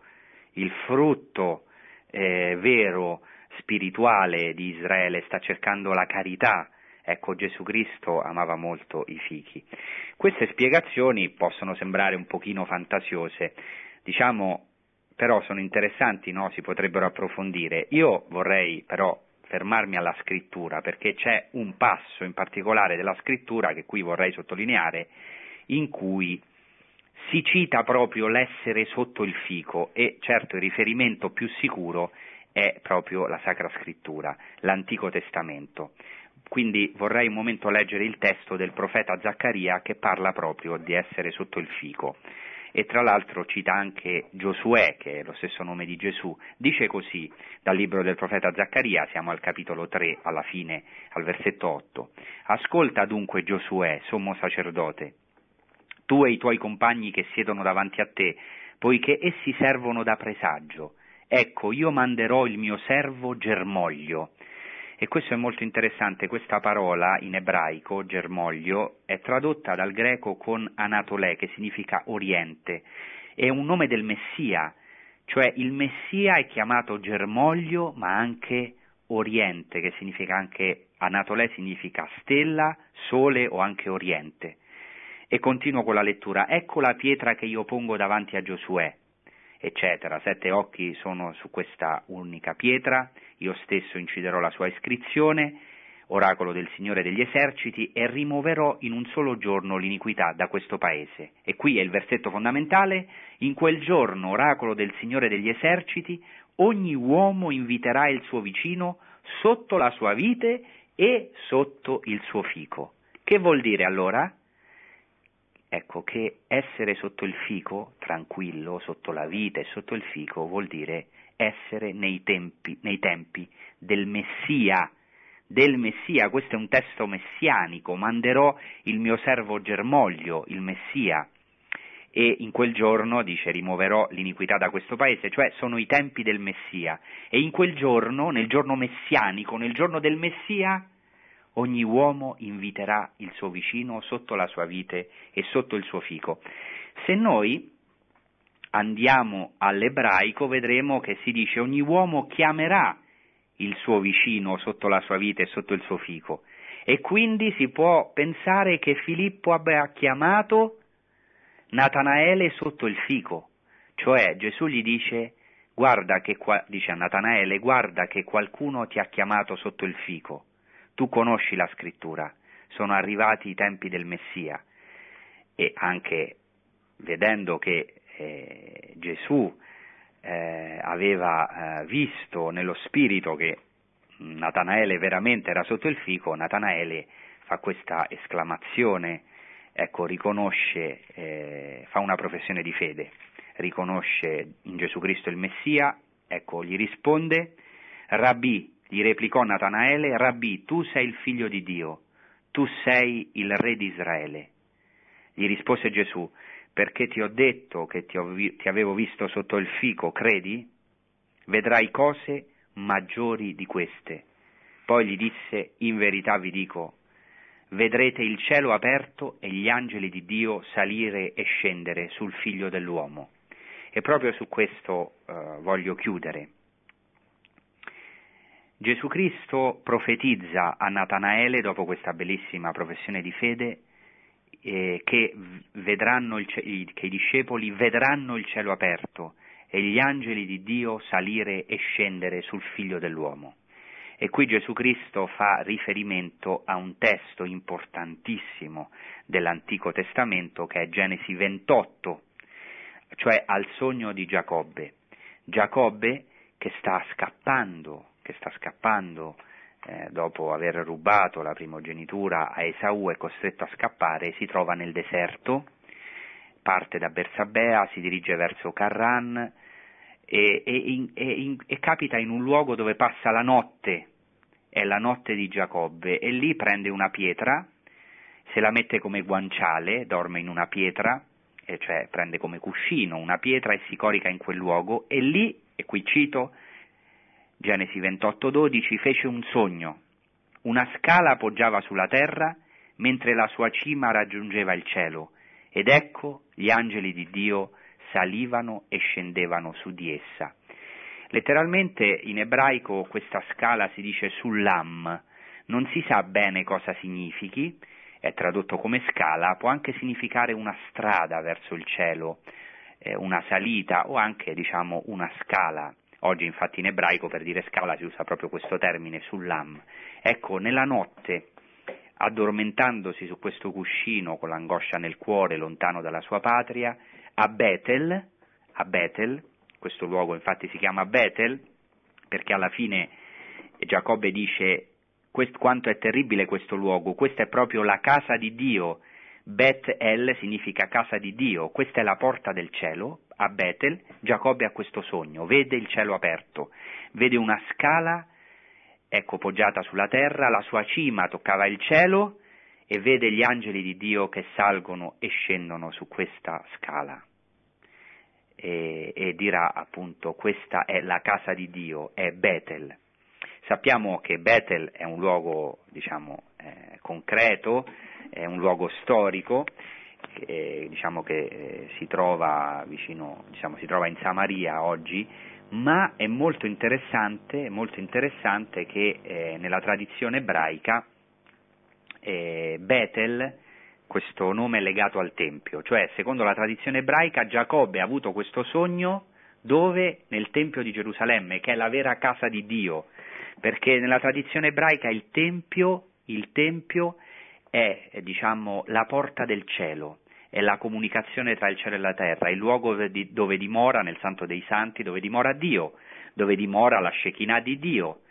il frutto eh, vero, spirituale di Israele, sta cercando la carità. Ecco, Gesù Cristo amava molto i fichi. Queste spiegazioni possono sembrare un pochino fantasiose, diciamo, però sono interessanti, no? si potrebbero approfondire. Io vorrei però fermarmi alla scrittura, perché c'è un passo in particolare della scrittura che qui vorrei sottolineare, in cui si cita proprio l'essere sotto il fico e certo il riferimento più sicuro è proprio la Sacra Scrittura, l'Antico Testamento. Quindi vorrei un momento leggere il testo del profeta Zaccaria che parla proprio di essere sotto il fico. E tra l'altro cita anche Giosuè, che è lo stesso nome di Gesù, dice così dal libro del profeta Zaccaria, siamo al capitolo 3, alla fine, al versetto 8. Ascolta dunque Giosuè, sommo sacerdote, tu e i tuoi compagni che siedono davanti a te, poiché essi servono da presagio. Ecco, io manderò il mio servo germoglio. E questo è molto interessante, questa parola in ebraico, germoglio, è tradotta dal greco con anatolè, che significa oriente. È un nome del Messia, cioè il Messia è chiamato germoglio, ma anche oriente, che significa anche, anatolè significa stella, sole o anche oriente. E continuo con la lettura. Ecco la pietra che io pongo davanti a Giosuè, eccetera. Sette occhi sono su questa unica pietra, io stesso inciderò la sua iscrizione, oracolo del Signore degli eserciti, e rimuoverò in un solo giorno l'iniquità da questo paese. E qui è il versetto fondamentale, in quel giorno, oracolo del Signore degli eserciti, ogni uomo inviterà il suo vicino sotto la sua vite e sotto il suo fico. Che vuol dire allora? Ecco che essere sotto il fico, tranquillo, sotto la vita e sotto il fico, vuol dire essere nei tempi, nei tempi del Messia, del Messia, questo è un testo messianico, manderò il mio servo germoglio, il Messia, e in quel giorno, dice, rimuoverò l'iniquità da questo paese, cioè sono i tempi del Messia, e in quel giorno, nel giorno messianico, nel giorno del Messia, ogni uomo inviterà il suo vicino sotto la sua vite e sotto il suo fico. Se noi andiamo all'ebraico vedremo che si dice ogni uomo chiamerà il suo vicino sotto la sua vita e sotto il suo fico. E quindi si può pensare che Filippo abbia chiamato Natanaele sotto il fico, cioè Gesù gli dice, guarda che qua, dice a Natanaele, guarda che qualcuno ti ha chiamato sotto il fico, tu conosci la scrittura, sono arrivati i tempi del Messia. E anche vedendo che eh, Gesù eh, aveva eh, visto nello spirito che Natanaele veramente era sotto il fico, Natanaele fa questa esclamazione, ecco, riconosce, eh, fa una professione di fede, riconosce in Gesù Cristo il Messia, ecco, gli risponde, Rabbi, gli replicò Natanaele, Rabbi, tu sei il figlio di Dio, tu sei il re di Israele. Gli rispose Gesù, perché ti ho detto che ti, vi- ti avevo visto sotto il fico, credi? Vedrai cose maggiori di queste. Poi gli disse, in verità vi dico, vedrete il cielo aperto e gli angeli di Dio salire e scendere sul figlio dell'uomo. E proprio su questo uh, voglio chiudere. Gesù Cristo profetizza a Natanaele, dopo questa bellissima professione di fede, eh, che, il, che i discepoli vedranno il cielo aperto e gli angeli di Dio salire e scendere sul figlio dell'uomo. E qui Gesù Cristo fa riferimento a un testo importantissimo dell'Antico Testamento che è Genesi 28, cioè al sogno di Giacobbe. Giacobbe che sta scappando, che sta scappando eh, dopo aver rubato la primogenitura a Esaù è costretto a scappare, si trova nel deserto, parte da Bersabea, si dirige verso Carran, e, e, e, e capita in un luogo dove passa la notte, è la notte di Giacobbe, e lì prende una pietra, se la mette come guanciale, dorme in una pietra, cioè prende come cuscino una pietra e si corica in quel luogo, e lì, e qui cito, Genesi 28:12, fece un sogno, una scala poggiava sulla terra, mentre la sua cima raggiungeva il cielo, ed ecco gli angeli di Dio salivano e scendevano su di essa. Letteralmente in ebraico questa scala si dice sullam, non si sa bene cosa significhi, è tradotto come scala, può anche significare una strada verso il cielo, eh, una salita o anche diciamo una scala. Oggi infatti in ebraico per dire scala si usa proprio questo termine sullam. Ecco, nella notte, addormentandosi su questo cuscino con l'angoscia nel cuore, lontano dalla sua patria, a Betel, a Betel, questo luogo infatti si chiama Betel, perché alla fine Giacobbe dice quanto è terribile questo luogo, questa è proprio la casa di Dio, Bet El significa casa di Dio, questa è la porta del cielo, a Betel, Giacobbe ha questo sogno, vede il cielo aperto, vede una scala, ecco, poggiata sulla terra, la sua cima toccava il cielo, e vede gli angeli di Dio che salgono e scendono su questa scala. E, e dirà appunto questa è la casa di Dio, è Betel. Sappiamo che Betel è un luogo diciamo, eh, concreto, è un luogo storico, eh, diciamo che eh, si, trova vicino, diciamo, si trova in Samaria oggi, ma è molto interessante, molto interessante che eh, nella tradizione ebraica eh, Betel, questo nome è legato al Tempio, cioè secondo la tradizione ebraica Giacobbe ha avuto questo sogno dove? Nel Tempio di Gerusalemme, che è la vera casa di Dio, perché nella tradizione ebraica il Tempio, il tempio è diciamo, la porta del cielo, è la comunicazione tra il cielo e la terra, il luogo dove dimora, nel Santo dei Santi, dove dimora Dio, dove dimora la Shekinah di Dio.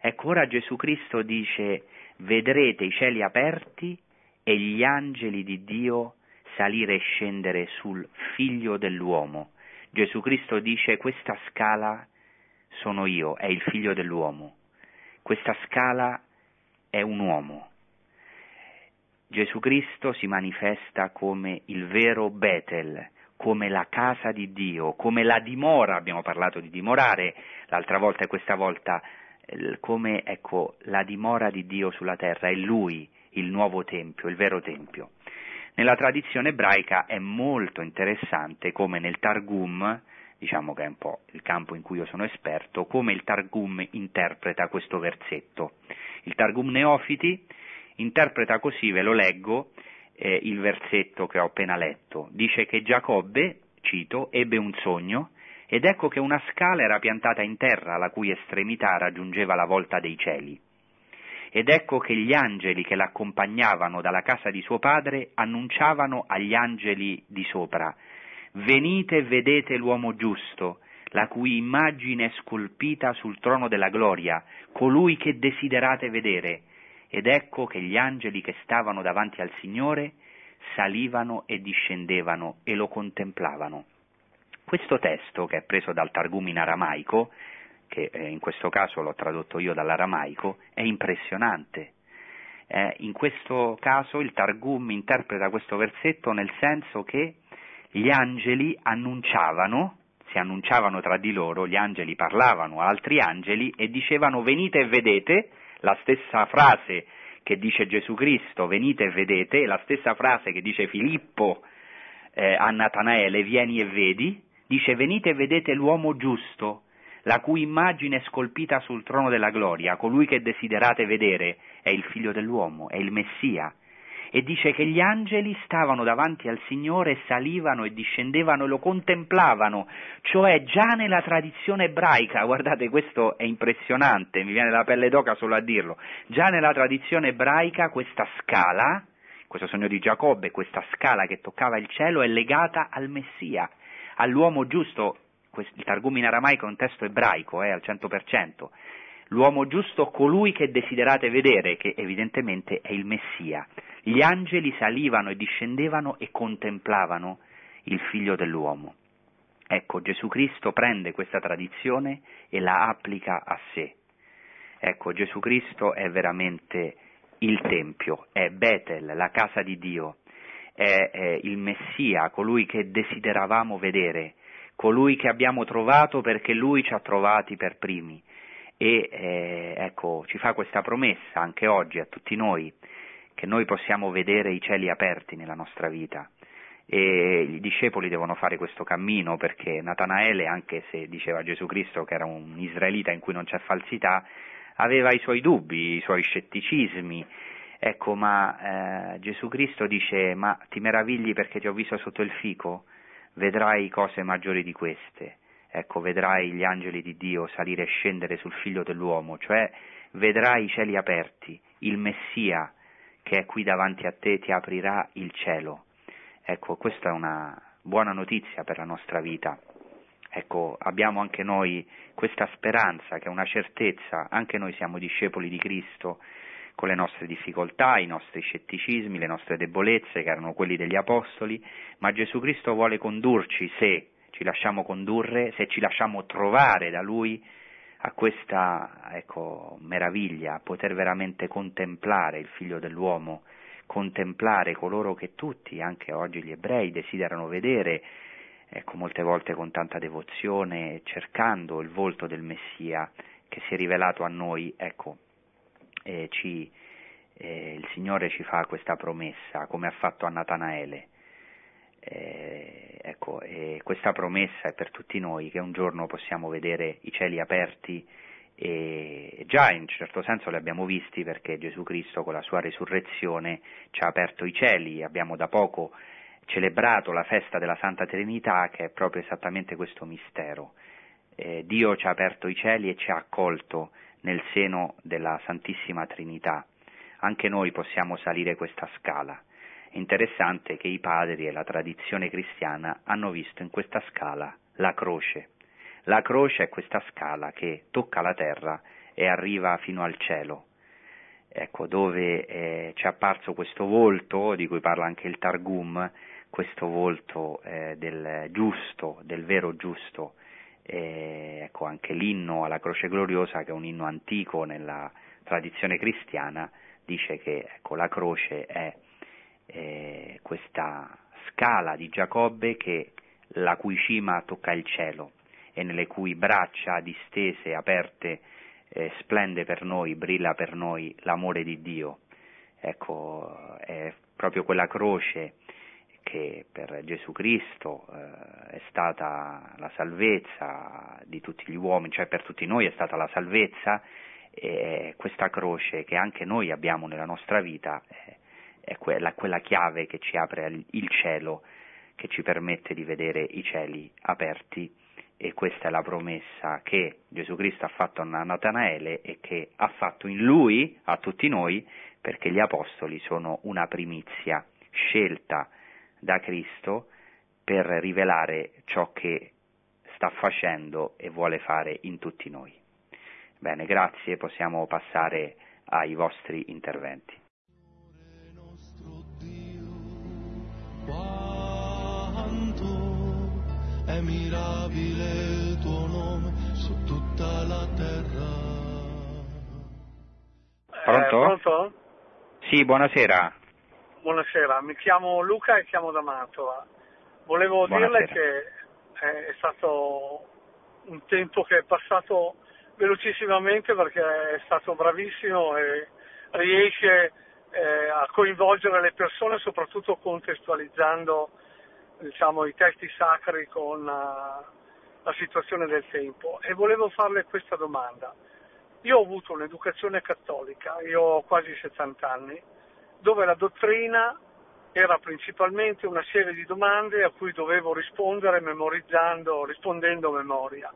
Ecco ora Gesù Cristo dice vedrete i cieli aperti e gli angeli di Dio salire e scendere sul figlio dell'uomo. Gesù Cristo dice questa scala sono io, è il figlio dell'uomo. Questa scala è un uomo. Gesù Cristo si manifesta come il vero Betel, come la casa di Dio, come la dimora, abbiamo parlato di dimorare l'altra volta e questa volta come ecco, la dimora di Dio sulla terra, è Lui il nuovo Tempio, il vero Tempio. Nella tradizione ebraica è molto interessante come nel Targum, diciamo che è un po' il campo in cui io sono esperto, come il Targum interpreta questo versetto. Il Targum Neofiti interpreta così, ve lo leggo, eh, il versetto che ho appena letto. Dice che Giacobbe, cito, ebbe un sogno ed ecco che una scala era piantata in terra la cui estremità raggiungeva la volta dei cieli ed ecco che gli angeli che l'accompagnavano dalla casa di suo padre annunciavano agli angeli di sopra, venite e vedete l'uomo giusto, la cui immagine è scolpita sul trono della gloria, colui che desiderate vedere. Ed ecco che gli angeli che stavano davanti al Signore salivano e discendevano e lo contemplavano. Questo testo, che è preso dal Targum in aramaico, che eh, in questo caso l'ho tradotto io dall'aramaico, è impressionante. Eh, in questo caso il Targum interpreta questo versetto nel senso che gli angeli annunciavano, si annunciavano tra di loro, gli angeli parlavano a altri angeli e dicevano venite e vedete, la stessa frase che dice Gesù Cristo, venite e vedete, la stessa frase che dice Filippo eh, a Natanaele, vieni e vedi, dice venite e vedete l'uomo giusto, la cui immagine è scolpita sul trono della gloria, colui che desiderate vedere è il figlio dell'uomo, è il Messia. E dice che gli angeli stavano davanti al Signore salivano e discendevano e lo contemplavano, cioè già nella tradizione ebraica, guardate questo è impressionante, mi viene la pelle d'oca solo a dirlo, già nella tradizione ebraica questa scala, questo sogno di Giacobbe, questa scala che toccava il cielo è legata al Messia, all'uomo giusto, il Targum in aramaico è un testo ebraico, eh, al 100%, l'uomo giusto colui che desiderate vedere, che evidentemente è il Messia. Gli angeli salivano e discendevano e contemplavano il figlio dell'uomo. Ecco, Gesù Cristo prende questa tradizione e la applica a sé. Ecco, Gesù Cristo è veramente il Tempio, è Betel, la casa di Dio, è, è il Messia, colui che desideravamo vedere, colui che abbiamo trovato perché lui ci ha trovati per primi e eh, ecco, ci fa questa promessa anche oggi a tutti noi che noi possiamo vedere i cieli aperti nella nostra vita e i discepoli devono fare questo cammino perché Natanaele, anche se diceva Gesù Cristo che era un israelita in cui non c'è falsità, aveva i suoi dubbi, i suoi scetticismi, ecco, ma eh, Gesù Cristo dice ma ti meravigli perché ti ho visto sotto il fico? vedrai cose maggiori di queste. Ecco, vedrai gli angeli di Dio salire e scendere sul figlio dell'uomo, cioè vedrai i cieli aperti, il Messia che è qui davanti a te ti aprirà il cielo. Ecco, questa è una buona notizia per la nostra vita. Ecco, abbiamo anche noi questa speranza, che è una certezza, anche noi siamo discepoli di Cristo, con le nostre difficoltà, i nostri scetticismi, le nostre debolezze, che erano quelli degli Apostoli, ma Gesù Cristo vuole condurci se ci lasciamo condurre, se ci lasciamo trovare da Lui a questa ecco, meraviglia, poter veramente contemplare il Figlio dell'uomo, contemplare coloro che tutti, anche oggi gli ebrei, desiderano vedere, ecco, molte volte con tanta devozione, cercando il volto del Messia che si è rivelato a noi, ecco, eh, ci, eh, il Signore ci fa questa promessa, come ha fatto a Natanaele. Eh, ecco, questa promessa è per tutti noi che un giorno possiamo vedere i cieli aperti e già in certo senso li abbiamo visti perché Gesù Cristo con la sua resurrezione ci ha aperto i cieli, abbiamo da poco celebrato la festa della Santa Trinità che è proprio esattamente questo mistero. Eh, Dio ci ha aperto i cieli e ci ha accolto nel seno della Santissima Trinità. Anche noi possiamo salire questa scala. Interessante che i padri e la tradizione cristiana hanno visto in questa scala la croce. La croce è questa scala che tocca la terra e arriva fino al cielo. Ecco, dove eh, ci è apparso questo volto, di cui parla anche il Targum, questo volto eh, del giusto, del vero giusto, e, ecco, anche l'inno alla croce gloriosa, che è un inno antico nella tradizione cristiana, dice che ecco, la croce è eh, questa scala di Giacobbe che, la cui cima tocca il cielo e nelle cui braccia distese, aperte, eh, splende per noi, brilla per noi l'amore di Dio. ecco, è proprio quella croce che per Gesù Cristo eh, è stata la salvezza di tutti gli uomini, cioè per tutti noi è stata la salvezza, e questa croce che anche noi abbiamo nella nostra vita è, è quella, quella chiave che ci apre il cielo, che ci permette di vedere i cieli aperti e questa è la promessa che Gesù Cristo ha fatto a Natanaele e che ha fatto in lui, a tutti noi, perché gli apostoli sono una primizia scelta da Cristo per rivelare ciò che sta facendo e vuole fare in tutti noi. Bene, grazie, possiamo passare ai vostri interventi. Mirabile il tuo nome su tutta la terra. Pronto? Eh, pronto? Sì, buonasera. Buonasera, mi chiamo Luca e chiamo da Mantova. Volevo buonasera. dirle che è stato un tempo che è passato velocissimamente perché è stato bravissimo e riesce eh, a coinvolgere le persone soprattutto contestualizzando diciamo, i testi sacri con la, la situazione del tempo e volevo farle questa domanda. Io ho avuto un'educazione cattolica, io ho quasi 70 anni, dove la dottrina era principalmente una serie di domande a cui dovevo rispondere memorizzando, rispondendo a memoria.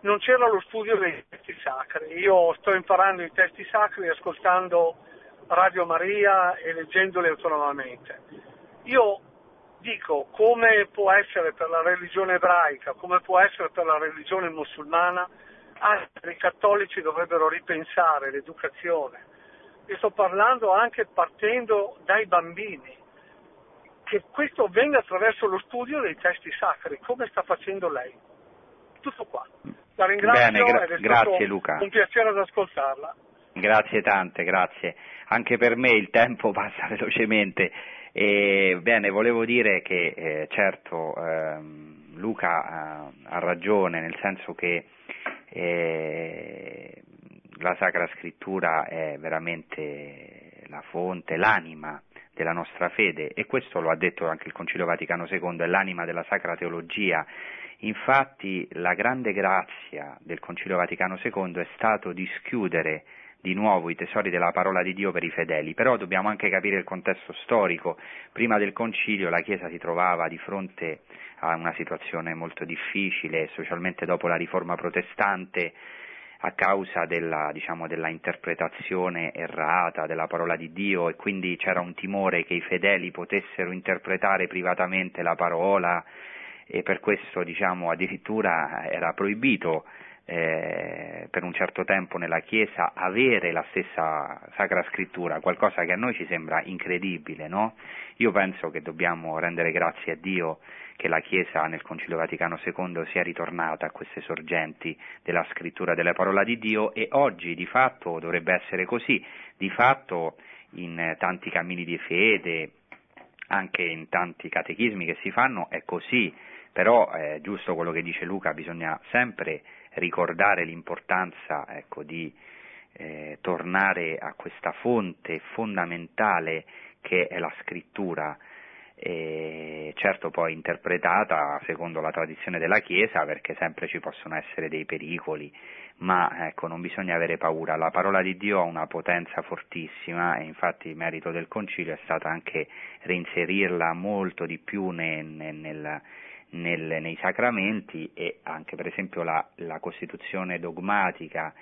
Non c'era lo studio dei testi sacri, io sto imparando i testi sacri ascoltando Radio Maria e leggendoli autonomamente. Io dico come può essere per la religione ebraica, come può essere per la religione musulmana, anche i cattolici dovrebbero ripensare l'educazione. E sto parlando anche partendo dai bambini, che questo avvenga attraverso lo studio dei testi sacri, come sta facendo lei. Tutto qua. La ringrazio Bene, gra- grazie Luca. un piacere ad ascoltarla. Grazie tante, grazie. Anche per me il tempo passa velocemente e, bene, volevo dire che eh, certo ehm, Luca ha, ha, ragione, nel senso che eh, la Sacra Scrittura è veramente la fonte, l'anima della nostra fede e questo lo ha detto anche il Concilio Vaticano II, è l'anima della Sacra Teologia. Infatti la grande grazia del Concilio Vaticano II è stato di schiudere di nuovo i tesori della parola di Dio per i fedeli, però dobbiamo anche capire il contesto storico. Prima del concilio la Chiesa si trovava di fronte a una situazione molto difficile, specialmente dopo la riforma protestante, a causa della, diciamo, della, interpretazione errata della parola di Dio e quindi c'era un timore che i fedeli potessero interpretare privatamente la parola e per questo diciamo, addirittura era proibito eh, per un certo tempo nella Chiesa avere la stessa Sacra Scrittura, qualcosa che a noi ci sembra incredibile, no? Io penso che dobbiamo rendere grazie a Dio che la Chiesa nel Concilio Vaticano II sia ritornata a queste sorgenti della scrittura della parola di Dio e oggi di fatto dovrebbe essere così, di fatto in tanti cammini di fede, anche in tanti catechismi che si fanno è così, però è giusto quello che dice Luca, bisogna sempre ricordare l'importanza ecco, di eh, tornare a questa fonte fondamentale che è la scrittura, e certo poi interpretata secondo la tradizione della Chiesa perché sempre ci possono essere dei pericoli, ma ecco, non bisogna avere paura, la parola di Dio ha una potenza fortissima e infatti il merito del concilio è stato anche reinserirla molto di più nel, nel, nel, nei sacramenti e anche per esempio la, la Costituzione dogmatica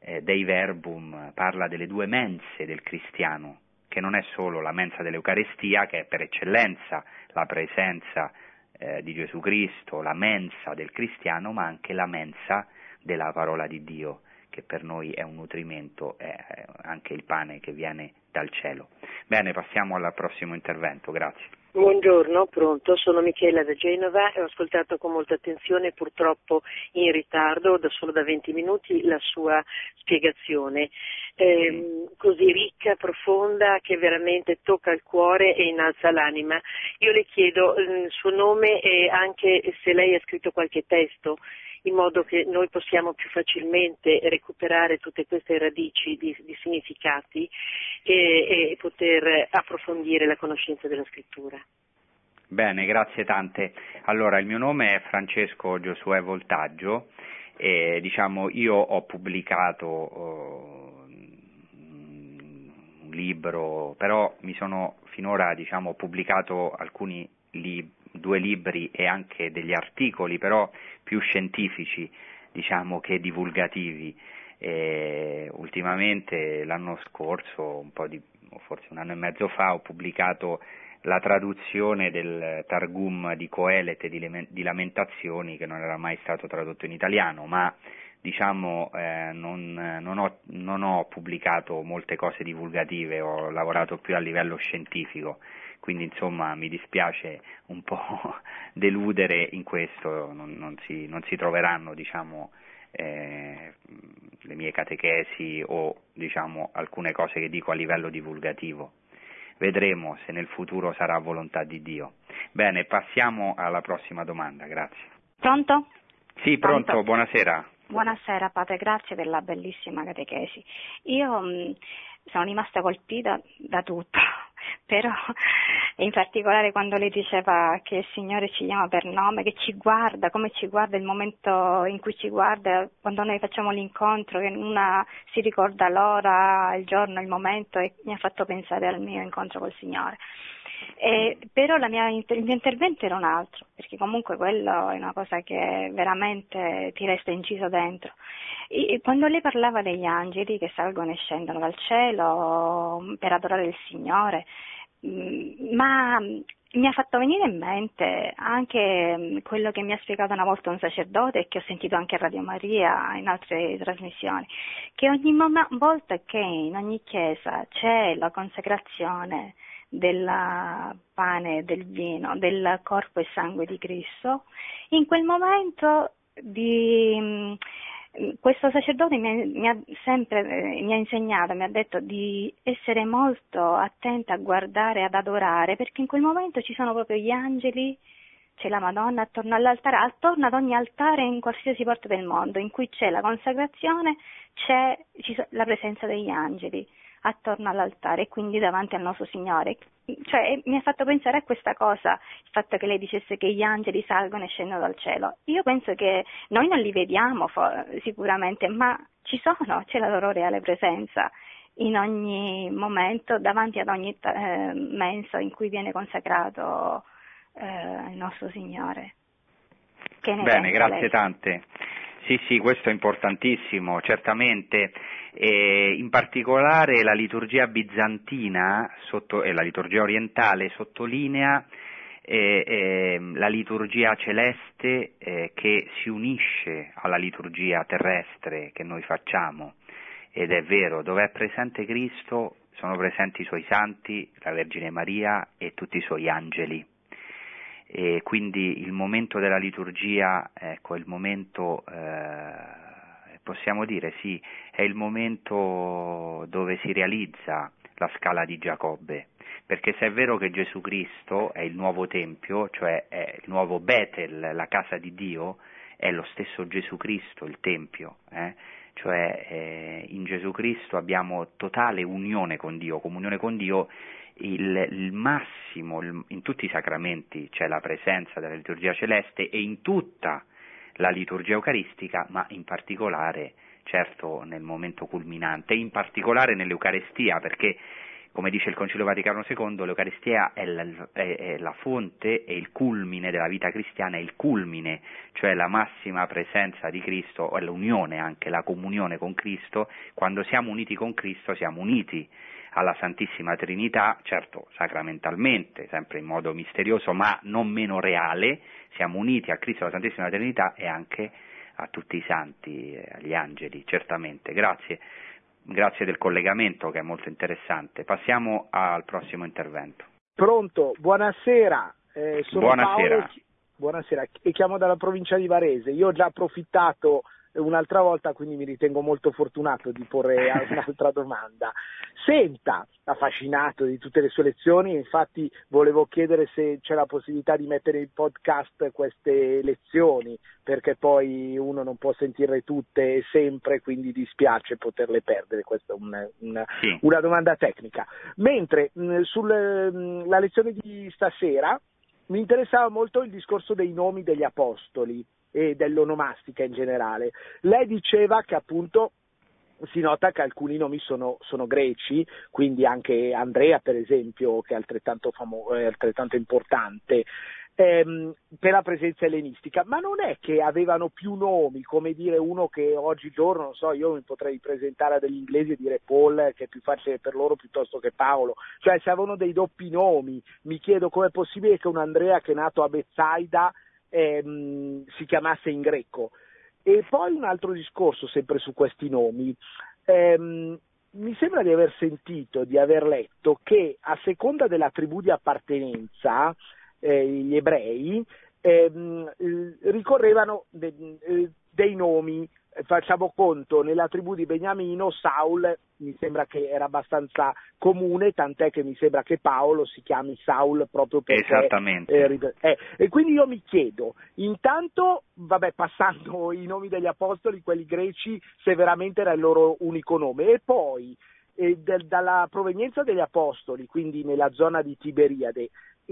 eh, dei Verbum parla delle due mense del cristiano, che non è solo la mensa dell'Eucarestia, che è per eccellenza la presenza eh, di Gesù Cristo, la mensa del cristiano, ma anche la mensa della parola di Dio, che per noi è un nutrimento, è anche il pane che viene dal cielo. Bene, passiamo al prossimo intervento, grazie. Buongiorno, pronto, sono Michela da Genova e ho ascoltato con molta attenzione, purtroppo in ritardo, da solo da 20 minuti, la sua spiegazione. Eh, così ricca, profonda, che veramente tocca il cuore e innalza l'anima. Io le chiedo il suo nome e anche se lei ha scritto qualche testo in modo che noi possiamo più facilmente recuperare tutte queste radici di, di significati e, e poter approfondire la conoscenza della scrittura. Bene, grazie tante. Allora, il mio nome è Francesco Giosuè Voltaggio e diciamo io ho pubblicato uh, un libro, però mi sono finora diciamo, pubblicato alcuni libri, due libri e anche degli articoli, però più scientifici diciamo, che divulgativi. E ultimamente l'anno scorso, un di, forse un anno e mezzo fa, ho pubblicato la traduzione del Targum di Coelete di Lamentazioni che non era mai stato tradotto in italiano, ma diciamo eh, non, non, ho, non, ho, pubblicato molte cose divulgative, ho lavorato più a livello scientifico, quindi insomma mi dispiace un po' deludere in questo, non, non si, si, troveranno diciamo, eh, le mie catechesi o diciamo, alcune cose che dico a livello divulgativo. Vedremo se nel futuro sarà volontà di Dio. Bene, passiamo alla prossima domanda, grazie. Pronto? Sì, pronto, pronto. buonasera. Buonasera padre, grazie per la bellissima catechesi. Io mh, mm, sono rimasta colpita da tutto, però in particolare quando lei diceva che il Signore ci chiama per nome, che ci guarda, come ci guarda, il momento in cui ci guarda, quando noi facciamo l'incontro, che una si ricorda l'ora, il giorno, il momento e mi ha fatto pensare al mio incontro col Signore. Eh, però mia, il mio intervento era un altro, perché comunque quello è una cosa che veramente ti resta inciso dentro. E quando lei parlava degli angeli che salgono e scendono dal cielo per adorare il Signore, Mm, ma mi ha fatto venire in mente anche mm, quello che mi ha spiegato una volta un sacerdote e che ho sentito anche a Radio Maria in altre trasmissioni, che ogni volta che in ogni chiesa c'è la consacrazione del pane e del vino, del corpo e sangue di Cristo, in quel momento di mm, questo sacerdote mi ha, mi ha sempre eh, mi ha insegnato, mi ha detto di essere molto attenta a guardare, ad adorare, perché in quel momento ci sono proprio gli angeli, c'è la Madonna attorno all'altare, attorno ad ogni altare in qualsiasi parte del mondo, in cui c'è la consacrazione, c'è la presenza degli angeli attorno all'altare e quindi davanti al nostro Signore. Cioè, mi ha fatto pensare a questa cosa, il fatto che lei dicesse che gli angeli salgono e scendono dal cielo. Io penso che noi non li vediamo sicuramente, ma ci sono, c'è la loro reale presenza in ogni momento, davanti ad ogni eh, menso in cui viene consacrato eh, il nostro Signore. Bene, grazie lei? tante. Sì, sì, questo è importantissimo, certamente. E in particolare la liturgia bizantina sotto, e la liturgia orientale sottolinea eh, eh, la liturgia celeste eh, che si unisce alla liturgia terrestre che noi facciamo. Ed è vero, dove è presente Cristo sono presenti i suoi santi, la Vergine Maria e tutti i suoi angeli e quindi il momento della liturgia, ecco, il momento, eh, possiamo dire sì, è il momento dove si realizza la scala di Giacobbe, perché se è vero che Gesù Cristo è il nuovo Tempio, cioè è il nuovo Betel, la casa di Dio, è lo stesso Gesù Cristo il Tempio, eh? cioè eh, in Gesù Cristo abbiamo totale unione con Dio, comunione con Dio il, il massimo, il, in tutti i sacramenti c'è la presenza della liturgia celeste e in tutta la liturgia eucaristica, ma in particolare, certo, nel momento culminante, in particolare nell'Eucarestia, perché come dice il Concilio Vaticano II, l'Eucaristia è la, è, è la, fonte e il culmine della vita cristiana, è il culmine, cioè la massima presenza di Cristo, è l'unione anche, la comunione con Cristo. Quando siamo uniti con Cristo siamo uniti alla Santissima Trinità, certo sacramentalmente, sempre in modo misterioso, ma non meno reale, siamo uniti a Cristo alla Santissima Trinità e anche a tutti i santi, agli angeli, certamente. Grazie, grazie del collegamento che è molto interessante. Passiamo al prossimo intervento. Pronto, buonasera. Eh, buonasera. Paolo, buonasera e chiamo dalla provincia di Varese. Io ho già approfittato un'altra volta, quindi mi ritengo molto fortunato di porre un'altra domanda. Senta, affascinato di tutte le sue lezioni, infatti volevo chiedere se c'è la possibilità di mettere in podcast queste lezioni, perché poi uno non può sentirle tutte sempre, quindi dispiace poterle perdere, questa è una, una, sì. una domanda tecnica. Mentre sulla lezione di stasera mi interessava molto il discorso dei nomi degli apostoli e dell'onomastica in generale. Lei diceva che appunto si nota che alcuni nomi sono, sono, greci, quindi anche Andrea per esempio, che è altrettanto, famo- è altrettanto importante, ehm, per la presenza ellenistica, ma non è che avevano più nomi, come dire uno che oggigiorno, non so, io mi potrei presentare a degli inglesi e dire Paul, che è più facile per loro piuttosto che Paolo, cioè se avevano dei doppi nomi, mi chiedo com'è possibile che un Andrea che è nato a Bezzaida ehm, si chiamasse in greco. E poi un altro discorso sempre su questi nomi. Ehm, mi sembra di aver sentito, di aver letto che a seconda della tribù di appartenenza, eh, gli ebrei ehm, ricorrevano de, eh, dei nomi facciamo conto, nella tribù di Beniamino Saul mi sembra che era abbastanza comune, tant'è che mi sembra che Paolo si chiami Saul proprio perché... Esattamente. Eh, eh, e quindi io mi chiedo, intanto, vabbè, passando i nomi degli apostoli, quelli greci, se veramente era il loro unico nome, e poi eh, del, dalla provenienza degli apostoli, quindi nella zona di Tiberiade,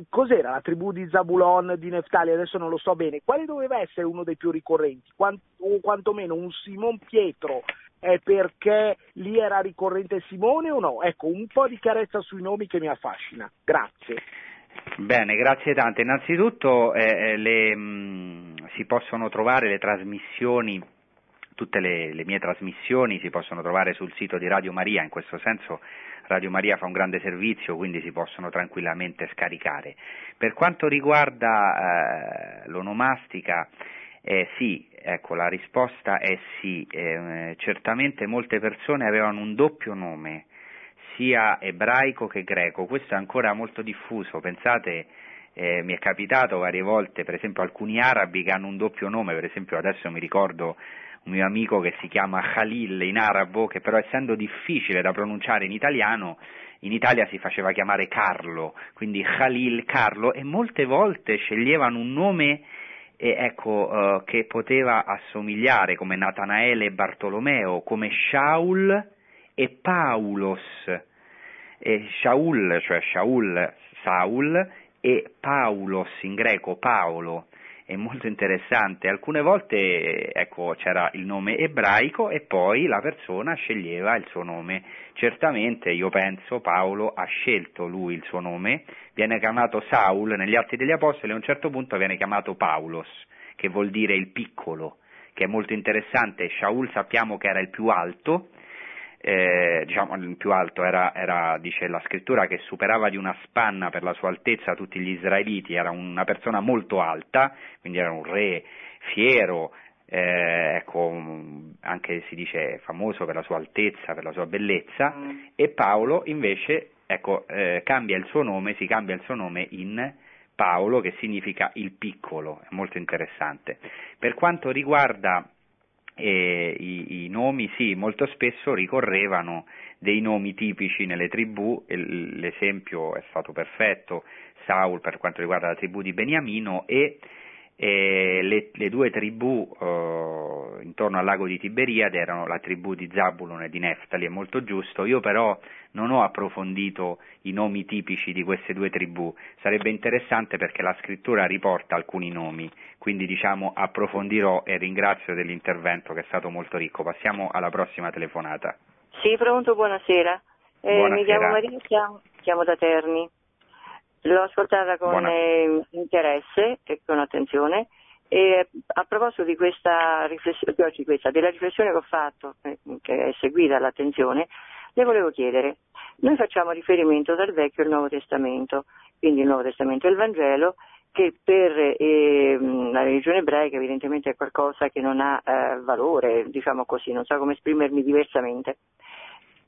cos'era la tribù di Zabulon, di Neftali, adesso non lo so bene, quale doveva essere uno dei più ricorrenti, Quant, o quantomeno un Simon Pietro, è perché lì era ricorrente Simone o no? Ecco, un po' di chiarezza sui nomi che mi affascina. Grazie. Bene, grazie tante. Innanzitutto eh, eh le, mh, mm, si possono trovare le trasmissioni tutte le, le, mie trasmissioni si possono trovare sul sito di Radio Maria, in questo senso Radio Maria fa un grande servizio, quindi si possono tranquillamente scaricare. Per quanto riguarda eh, l'onomastica, eh, sì, ecco, la risposta è sì, eh, certamente molte persone avevano un doppio nome, sia ebraico che greco, questo è ancora molto diffuso, pensate eh, mi è capitato varie volte, per esempio alcuni arabi che hanno un doppio nome, per esempio adesso mi ricordo un mio amico che si chiama Khalil in arabo, che però essendo difficile da pronunciare in italiano, in Italia si faceva chiamare Carlo, quindi Khalil Carlo, e molte volte sceglievano un nome eh, ecco, eh, che poteva assomigliare come Natanaele e Bartolomeo, come Shaul e Paulos, e Shaul, cioè Shaul, Saul, e Paulos in greco, Paolo è molto interessante. Alcune volte ecco, c'era il nome ebraico e poi la persona sceglieva il suo nome. Certamente io penso Paolo ha scelto lui il suo nome, viene chiamato Saul negli Atti degli Apostoli e a un certo punto viene chiamato Paulos, che vuol dire il piccolo, che è molto interessante. Shaul sappiamo che era il più alto, eh, diciamo il più alto era, era, dice la scrittura, che superava di una spanna per la sua altezza tutti gli israeliti, era una persona molto alta, quindi era un re fiero, eh, ecco, anche si dice famoso per la sua altezza, per la sua bellezza, mm. e Paolo invece ecco, eh, cambia il suo nome, si cambia il suo nome in Paolo, che significa il piccolo, è molto interessante. Per quanto riguarda i, i, nomi sì, molto spesso ricorrevano dei nomi tipici nelle tribù, l'esempio è stato perfetto, Saul per quanto riguarda la tribù di Beniamino e e le, le, due tribù eh, intorno al lago di Tiberiade erano la tribù di Zabulon e di Neftali, è molto giusto, io però non ho approfondito i nomi tipici di queste due tribù, sarebbe interessante perché la scrittura riporta alcuni nomi, quindi diciamo approfondirò e ringrazio dell'intervento che è stato molto ricco. Passiamo alla prossima telefonata. Sì, pronto, buonasera. Eh, buonasera. Mi chiamo Maria, chiamo, chiamo da Terni. L'ho ascoltata con eh, interesse e con attenzione. E a proposito di questa riflessione, questa, della riflessione che ho fatto, eh, che è seguita all'attenzione, le volevo chiedere, noi facciamo riferimento dal Vecchio al Nuovo Testamento, quindi il Nuovo Testamento è il Vangelo, che per eh, la religione ebraica evidentemente è qualcosa che non ha eh, valore, diciamo così, non so come esprimermi diversamente.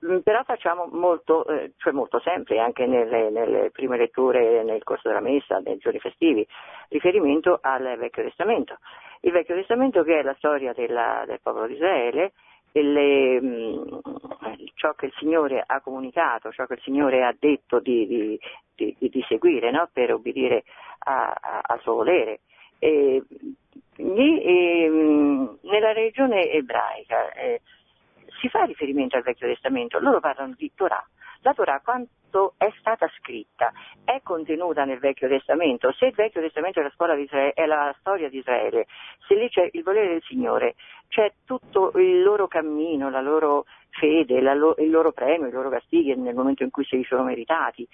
Mm, però facciamo molto, eh, cioè molto sempre, anche nelle, nelle, prime letture nel corso della messa, nei giorni festivi, riferimento al Vecchio Testamento. Il Vecchio Testamento che è la storia della, del popolo di Israele, le, mh, mm, ciò che il Signore ha comunicato, ciò che il Signore ha detto di, di, di, di seguire no? per obbedire a, a, al suo volere. E, lì, e, mh, nella regione ebraica eh, si fa riferimento al Vecchio Testamento, loro parlano di Torah. La Torah quanto è stata scritta è contenuta nel Vecchio Testamento. Se il Vecchio Testamento è la, Israele, è la storia di Israele, se lì c'è il volere del Signore, c'è tutto il loro cammino, la loro fede, la lo, il loro premio, i loro castighi nel momento in cui se li sono meritati.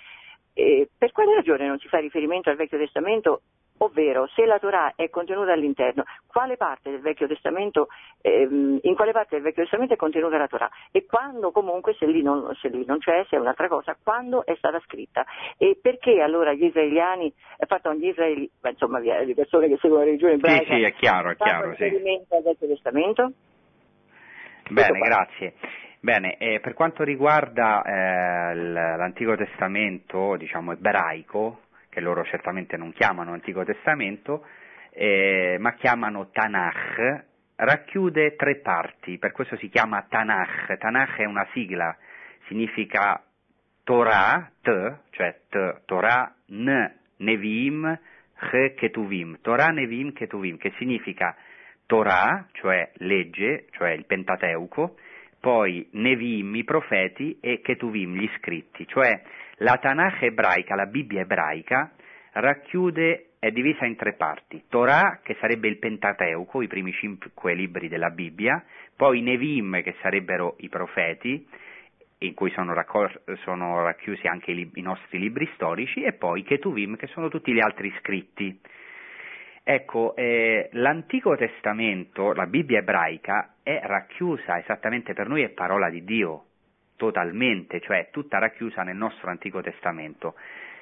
E per quale ragione non si fa riferimento al Vecchio Testamento ovvero se la Torah è contenuta all'interno, quale parte del Vecchio Testamento, ehm, in quale parte del Vecchio Testamento è contenuta la Torah e quando comunque, se lì, non, se lì non c'è, se è un'altra cosa, quando è stata scritta e perché allora gli israeliani, eh, pardon, gli israeli, insomma le persone che seguono la religione ebraica, sì, sì, è chiaro, è chiaro, sì. al Vecchio Testamento? Bene, grazie. Bene, eh, per quanto riguarda eh, l'Antico Testamento, diciamo ebraico, che loro certamente non chiamano Antico Testamento, eh, ma chiamano Tanakh, racchiude tre parti, per questo si chiama Tanakh. Tanakh è una sigla, significa Torah, T, cioè T, Torah, N, Nevim, Ch, Ketuvim. Torah, Nevim, Ketuvim, che significa Torah, cioè legge, cioè il Pentateuco, poi Nevim, i profeti, e Ketuvim, gli scritti, cioè la Tanakh ebraica, la Bibbia ebraica, racchiude, è divisa in tre parti. Torah, che sarebbe il Pentateuco, i primi cinque libri della Bibbia, poi Nevim, che sarebbero i profeti, in cui sono, raccol- sono racchiusi anche i, lib- i, nostri libri storici, e poi Ketuvim, che sono tutti gli altri scritti. Ecco, eh, l'Antico Testamento, la Bibbia ebraica, è racchiusa esattamente per noi, è parola di Dio, totalmente, cioè tutta racchiusa nel nostro Antico Testamento,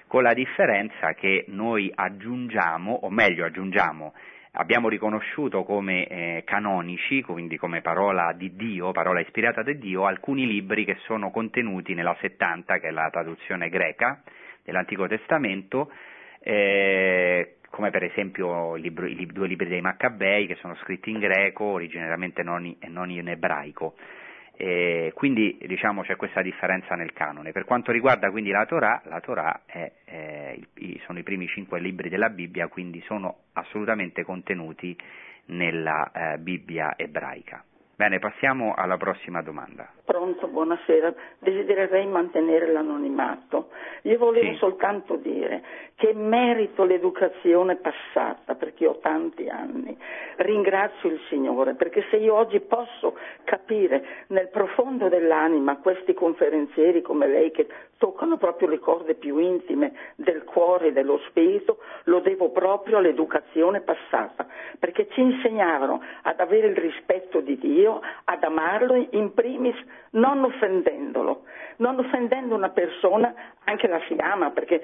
con la differenza che noi aggiungiamo, o meglio aggiungiamo, abbiamo riconosciuto come eh, canonici, quindi come parola di Dio, parola ispirata da Dio, alcuni libri che sono contenuti nella 70, che è la traduzione greca dell'Antico Testamento, eh, come per esempio i, libri, i, due libri dei Maccabei che sono scritti in greco, originariamente non non in ebraico. E quindi diciamo c'è questa differenza nel canone. Per quanto riguarda quindi la Torah, la Torah è, è, sono i primi cinque libri della Bibbia, quindi sono assolutamente contenuti nella eh, Bibbia ebraica. Bene, passiamo alla prossima domanda. Pronto, buonasera. Desidererei mantenere l'anonimato. Io volevo sì. soltanto dire che merito l'educazione passata, perché ho tanti anni. Ringrazio il Signore, perché se io oggi posso capire nel profondo dell'anima questi conferenzieri come lei che toccano proprio le corde più intime del cuore e dello spirito, lo devo proprio all'educazione passata, perché ci insegnavano ad avere il rispetto di Dio, ad amarlo in primis non offendendolo, non offendendo una persona anche la si ama perché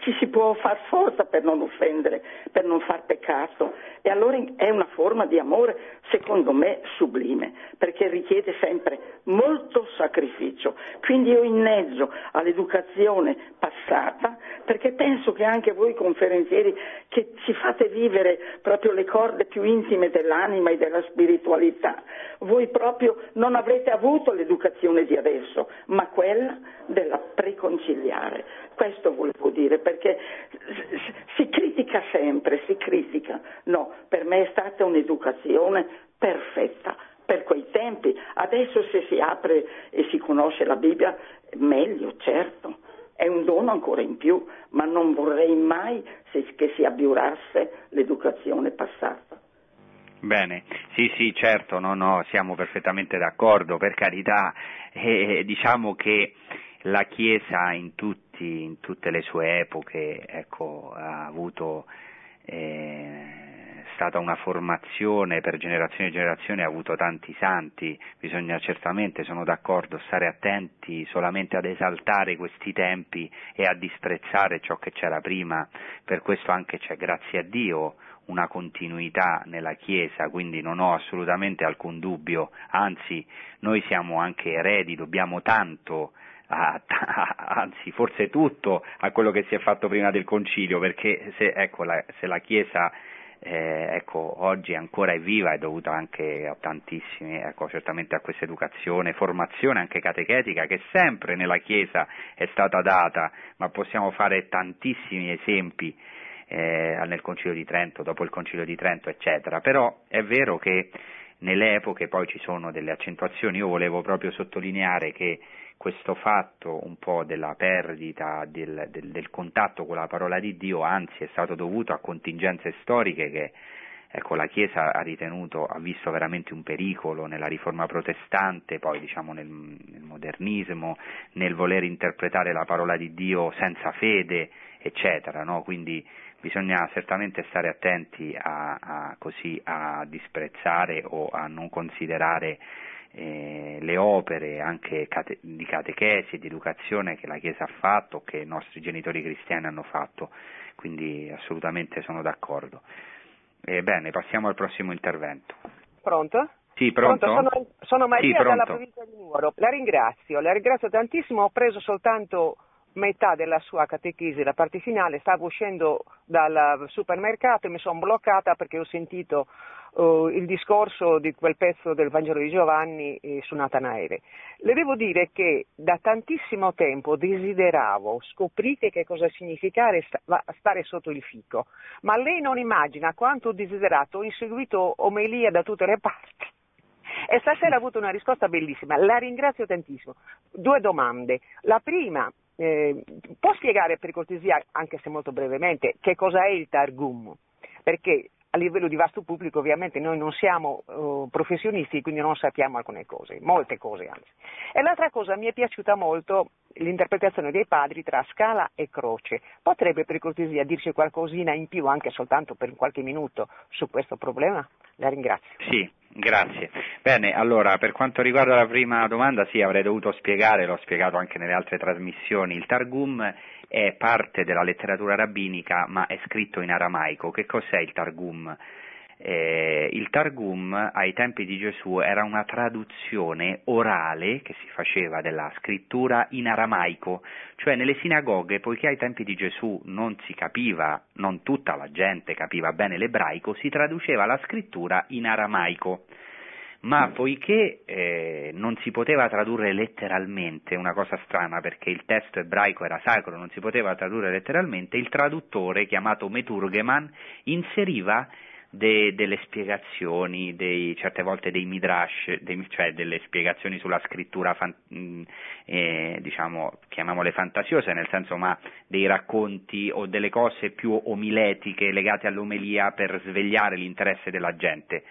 ci si può far forza per non offendere, per non far peccato e allora è una forma di amore secondo me sublime perché richiede sempre molto sacrificio. Quindi io inneggio all'educazione passata perché penso che anche voi conferenzieri che ci fate vivere proprio le corde più intime dell'anima e della spiritualità, voi proprio non avrete avuto l'educazione di adesso, ma quella della preconciliare. Questo volevo dire, perché si critica sempre, si critica. No, per me è stata un'educazione perfetta per quei tempi. Adesso se si apre e si conosce la Bibbia, meglio, certo. È un dono ancora in più, ma non vorrei mai che si abiurasse l'educazione passata. Bene, sì sì certo, no, no, siamo perfettamente d'accordo, per carità, eh, diciamo che la Chiesa in, tutti, in, tutte le sue epoche ecco, ha avuto eh, stata una formazione per generazioni e generazioni, ha avuto tanti santi, bisogna certamente, sono d'accordo, stare attenti solamente ad esaltare questi tempi e a disprezzare ciò che c'era prima, per questo anche c'è, grazie a Dio, una continuità nella Chiesa, quindi non ho assolutamente alcun dubbio, anzi noi siamo anche eredi, dobbiamo tanto a, a, anzi forse tutto a quello che si è fatto prima del concilio, perché se, ecco, la, se la Chiesa eh, ecco, oggi ancora è viva è dovuta anche a tantissimi, ecco, certamente a questa educazione, formazione anche catechetica che sempre nella Chiesa è stata data, ma possiamo fare tantissimi esempi eh, nel Concilio di Trento, dopo il Concilio di Trento, eccetera. Però è vero che nelle epoche poi ci sono delle accentuazioni, io volevo proprio sottolineare che questo fatto un po' della perdita del, del, del, contatto con la parola di Dio, anzi è stato dovuto a contingenze storiche che ecco, la Chiesa ha ritenuto, ha visto veramente un pericolo nella riforma protestante, poi diciamo nel, nel modernismo, nel voler interpretare la parola di Dio senza fede, eccetera, no? quindi bisogna certamente stare attenti a, a, così, a disprezzare o a non considerare eh, le opere anche cate- di catechesi e di educazione che la Chiesa ha fatto, che i nostri genitori cristiani hanno fatto, quindi assolutamente sono d'accordo. Ebbene, passiamo al prossimo intervento. Pronto? Sì, pronto? pronto? Sono, sono, Maria sì, dalla provincia di Nuoro. La ringrazio, la ringrazio tantissimo, ho preso soltanto metà della sua catechesi, la parte finale, stavo uscendo dal supermercato e mi sono bloccata perché ho sentito uh, il discorso di quel pezzo del Vangelo di Giovanni eh, su Natanaele. Le devo dire che da tantissimo tempo desideravo scoprire che cosa significare stare sotto il fico, ma lei non immagina quanto ho desiderato, ho inseguito omelia da tutte le parti. E stasera ha avuto una risposta bellissima, la ringrazio tantissimo. Due domande. La prima, eh, può spiegare per cortesia, anche se molto brevemente, che cosa è il Targum? Perché a livello di vasto pubblico ovviamente noi non siamo uh, professionisti, quindi non sappiamo alcune cose, molte cose anzi. E l'altra cosa mi è piaciuta molto l'interpretazione dei padri tra scala e croce. Potrebbe per cortesia dirci qualcosina in più, anche soltanto per qualche minuto, su questo problema? La ringrazio. Sì, grazie. Bene, allora per quanto riguarda la prima domanda, sì, avrei dovuto spiegare, l'ho spiegato anche nelle altre trasmissioni, il Targum è parte della letteratura rabbinica ma è scritto in aramaico. Che cos'è il Targum? Eh, il Targum ai tempi di Gesù era una traduzione orale che si faceva della scrittura in aramaico, cioè nelle sinagoghe, poiché ai tempi di Gesù non si capiva, non tutta la gente capiva bene l'ebraico, si traduceva la scrittura in aramaico ma poiché eh, non si poteva tradurre letteralmente, una cosa strana perché il testo ebraico era sacro, non si poteva tradurre letteralmente, il traduttore chiamato Meturgeman inseriva de, delle spiegazioni, dei, certe volte dei midrash, dei, cioè delle spiegazioni sulla scrittura, fan, mm, eh, diciamo, chiamiamole fantasiose, nel senso ma dei racconti o delle cose più omiletiche legate all'omelia per svegliare l'interesse della gente.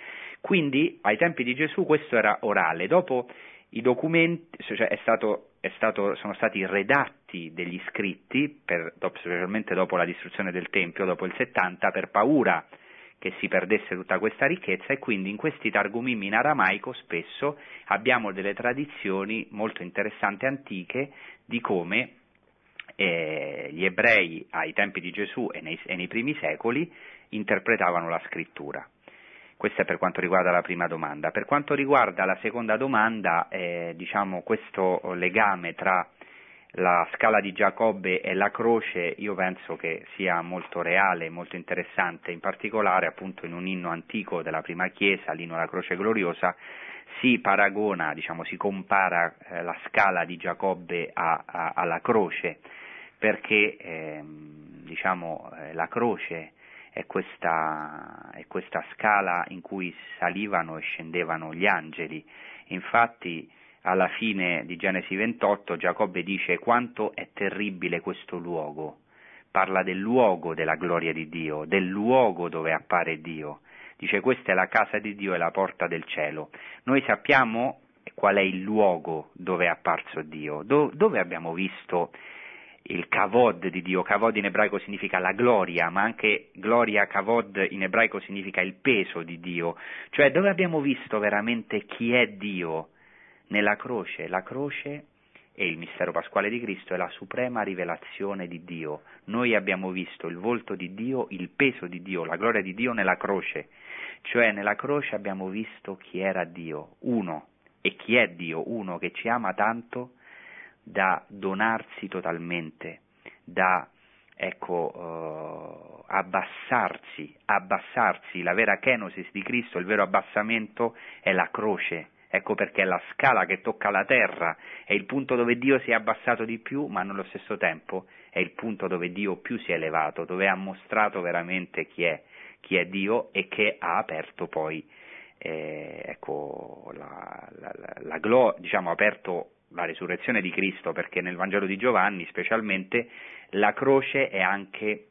Quindi ai tempi di Gesù questo era orale, dopo i documenti, cioè è stato, è stato, sono stati redatti degli scritti, per, specialmente dopo la distruzione del Tempio, dopo il 70, per paura che si perdesse tutta questa ricchezza e quindi in questi targumim in aramaico spesso abbiamo delle tradizioni molto interessanti antiche di come eh, gli ebrei ai tempi di Gesù e nei, e nei primi secoli interpretavano la scrittura. Questo è per quanto riguarda la prima domanda. Per quanto riguarda la seconda domanda, eh, diciamo, questo legame tra la scala di Giacobbe e la croce io penso che sia molto reale, molto interessante, in particolare appunto in un inno antico della prima chiesa, l'inno alla croce gloriosa, si paragona, diciamo, si compara eh, la scala di Giacobbe a, a, alla croce, perché eh, diciamo, eh, la croce è questa, è questa scala in cui salivano e scendevano gli angeli. Infatti alla fine di Genesi 28 Giacobbe dice quanto è terribile questo luogo, parla del luogo della gloria di Dio, del luogo dove appare Dio. Dice questa è la casa di Dio e la porta del cielo. Noi sappiamo qual è il luogo dove è apparso Dio, Do- dove abbiamo visto il kavod di Dio, kavod in ebraico significa la gloria, ma anche gloria kavod in ebraico significa il peso di Dio, cioè dove abbiamo visto veramente chi è Dio? Nella croce, la croce e il mistero pasquale di Cristo è la suprema rivelazione di Dio. Noi abbiamo visto il volto di Dio, il peso di Dio, la gloria di Dio nella croce, cioè nella croce abbiamo visto chi era Dio, uno, e chi è Dio, uno che ci ama tanto da donarsi totalmente, da ecco, uh, abbassarsi, abbassarsi, la vera kenosis di Cristo, il vero abbassamento è la croce, ecco perché è la scala che tocca la terra, è il punto dove Dio si è abbassato di più, ma nello stesso tempo è il punto dove Dio più si è elevato, dove ha mostrato veramente chi è, chi è Dio e che ha aperto poi, eh, ecco, la, la, la, la glo- diciamo, aperto la risurrezione di Cristo, perché nel Vangelo di Giovanni specialmente la croce è anche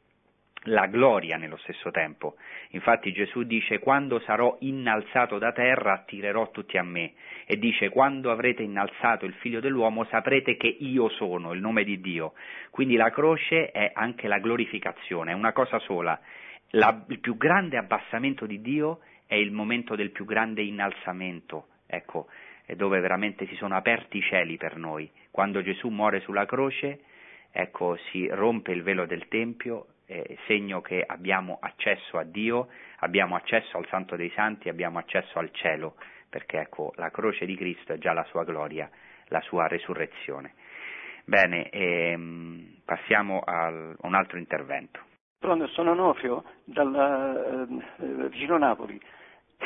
la gloria nello stesso tempo. Infatti Gesù dice quando sarò innalzato da terra attirerò tutti a me e dice quando avrete innalzato il figlio dell'uomo saprete che io sono il nome di Dio. Quindi la croce è anche la glorificazione, è una cosa sola. La, il più grande abbassamento di Dio è il momento del più grande innalzamento. Ecco, dove veramente si sono aperti i cieli per noi. Quando Gesù muore sulla croce, ecco, si rompe il velo del Tempio, eh, segno che abbiamo accesso a Dio, abbiamo accesso al Santo dei Santi, abbiamo accesso al cielo, perché ecco, la croce di Cristo è già la sua gloria, la sua resurrezione. Bene, ehm, passiamo a un altro intervento. Pronto, sono Onofrio, dal, eh, vicino Napoli.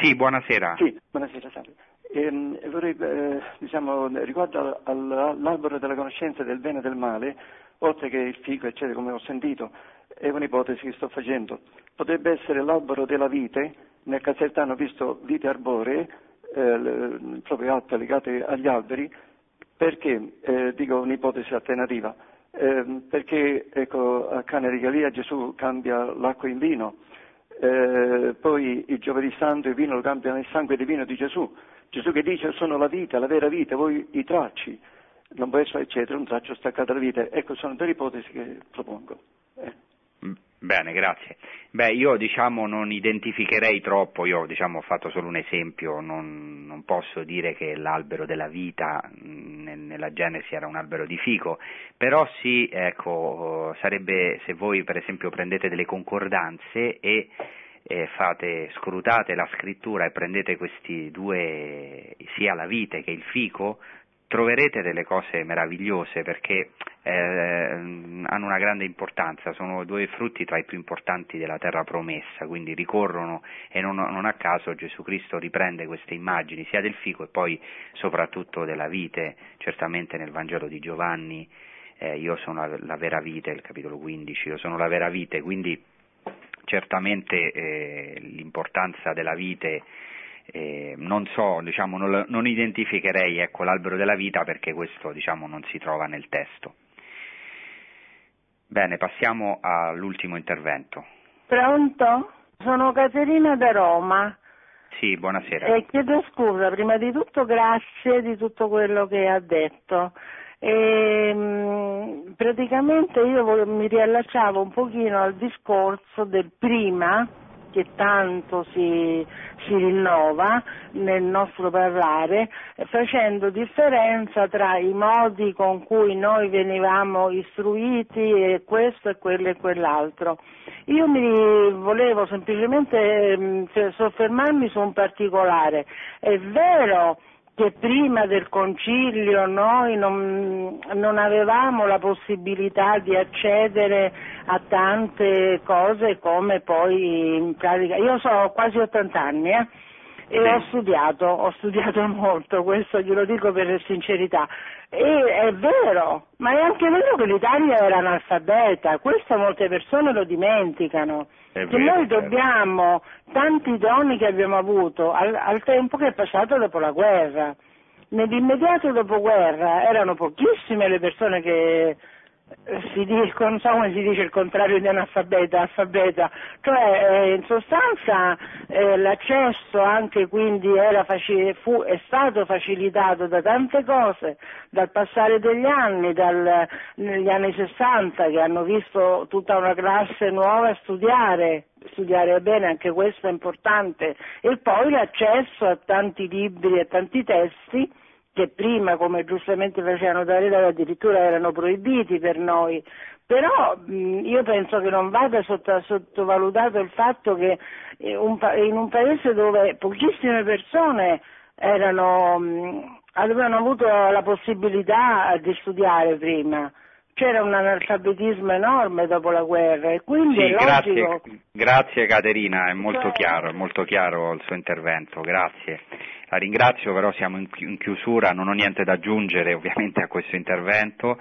Sì, buonasera. Sì, buonasera, salve. E, vorrei, eh, diciamo, riguardo all'albero della conoscenza del bene e del male, oltre che il fico, eccetera, come ho sentito, è un'ipotesi che sto facendo. Potrebbe essere l'albero della vite, nel Casertano ho visto vite arboree, eh, proprio alte legate agli alberi, perché, eh, dico un'ipotesi alternativa, eh, perché ecco, a Cana di Galia Gesù cambia l'acqua in vino, eh, poi il giovedì santo il vino lo cambia nel sangue divino di Gesù, Gesù che dice sono la vita, la vera vita, voi i tracci, non può essere eccetera, un traccio staccato dalla vita. Ecco, sono delle ipotesi che propongo. Eh. Mm, bene, grazie. Beh, io diciamo non identificherei troppo, io diciamo ho fatto solo un esempio, non, non posso dire che l'albero della vita mm, nella Genesi era un albero di fico, però sì, ecco, sarebbe se voi per esempio prendete delle concordanze e eh, fate, scrutate la scrittura e prendete questi due, sia la vite che il fico, troverete delle cose meravigliose perché eh, hanno una grande importanza, sono due frutti tra i più importanti della terra promessa, quindi ricorrono e non, non, a caso Gesù Cristo riprende queste immagini sia del fico e poi soprattutto della vite, certamente nel Vangelo di Giovanni, eh, io sono la, la vera vite, il capitolo 15, io sono la vera vite, quindi certamente eh, l'importanza della vite eh, non so, diciamo, non, non identificherei ecco, l'albero della vita perché questo diciamo, non si trova nel testo. Bene, passiamo all'ultimo intervento. Pronto? Sono Caterina da Roma. Sì, buonasera. E chiedo scusa, prima di tutto grazie di tutto quello che ha detto. E, ehm, praticamente io mi riallacciavo un pochino al discorso del prima che tanto si, si, rinnova nel nostro parlare, facendo differenza tra i modi con cui noi venivamo istruiti e questo e quello e quell'altro. Io mi volevo semplicemente mm, soffermarmi su un particolare. È vero che prima del concilio noi non, non, avevamo la possibilità di accedere a tante cose come poi in pratica. Io ho quasi 80 anni eh, e ho studiato, ho studiato molto, questo glielo dico per sincerità. E è vero, ma è anche vero che l'Italia era analfabeta, questo molte persone lo dimenticano. È che vero, noi certo. dobbiamo tanti doni che abbiamo avuto al, al tempo che è passato dopo la guerra. Nell'immediato dopoguerra erano pochissime le persone che si dice, non so come si dice il contrario di analfabeta, alfabeta, cioè eh, in sostanza eh, l'accesso anche quindi facile, fu, è stato facilitato da tante cose, dal passare degli anni, dal, negli anni 60 che hanno visto tutta una classe nuova studiare, studiare bene, anche questo è importante, e poi l'accesso a tanti libri e tanti testi che prima, come giustamente facevano da Reda, addirittura erano proibiti per noi, però io penso che non vada sotto, sottovalutato il fatto che eh, in un paese dove pochissime persone erano, avevano avuto la possibilità di studiare prima, c'era un analfabetismo enorme dopo la guerra e quindi sì, è logico... Grazie, grazie Caterina, è molto chiaro, è molto chiaro il suo intervento, grazie. La ringrazio, però siamo in chiusura, non ho niente da aggiungere ovviamente a questo intervento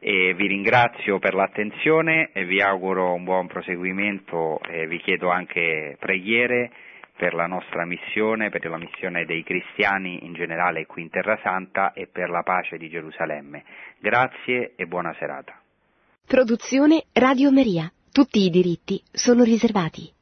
e vi ringrazio per l'attenzione e vi auguro un buon proseguimento e vi chiedo anche preghiere per la nostra missione, per la missione dei cristiani in generale qui in Terra Santa e per la pace di Gerusalemme. Grazie e buona serata. Produzione Radio Maria. Tutti i diritti sono riservati.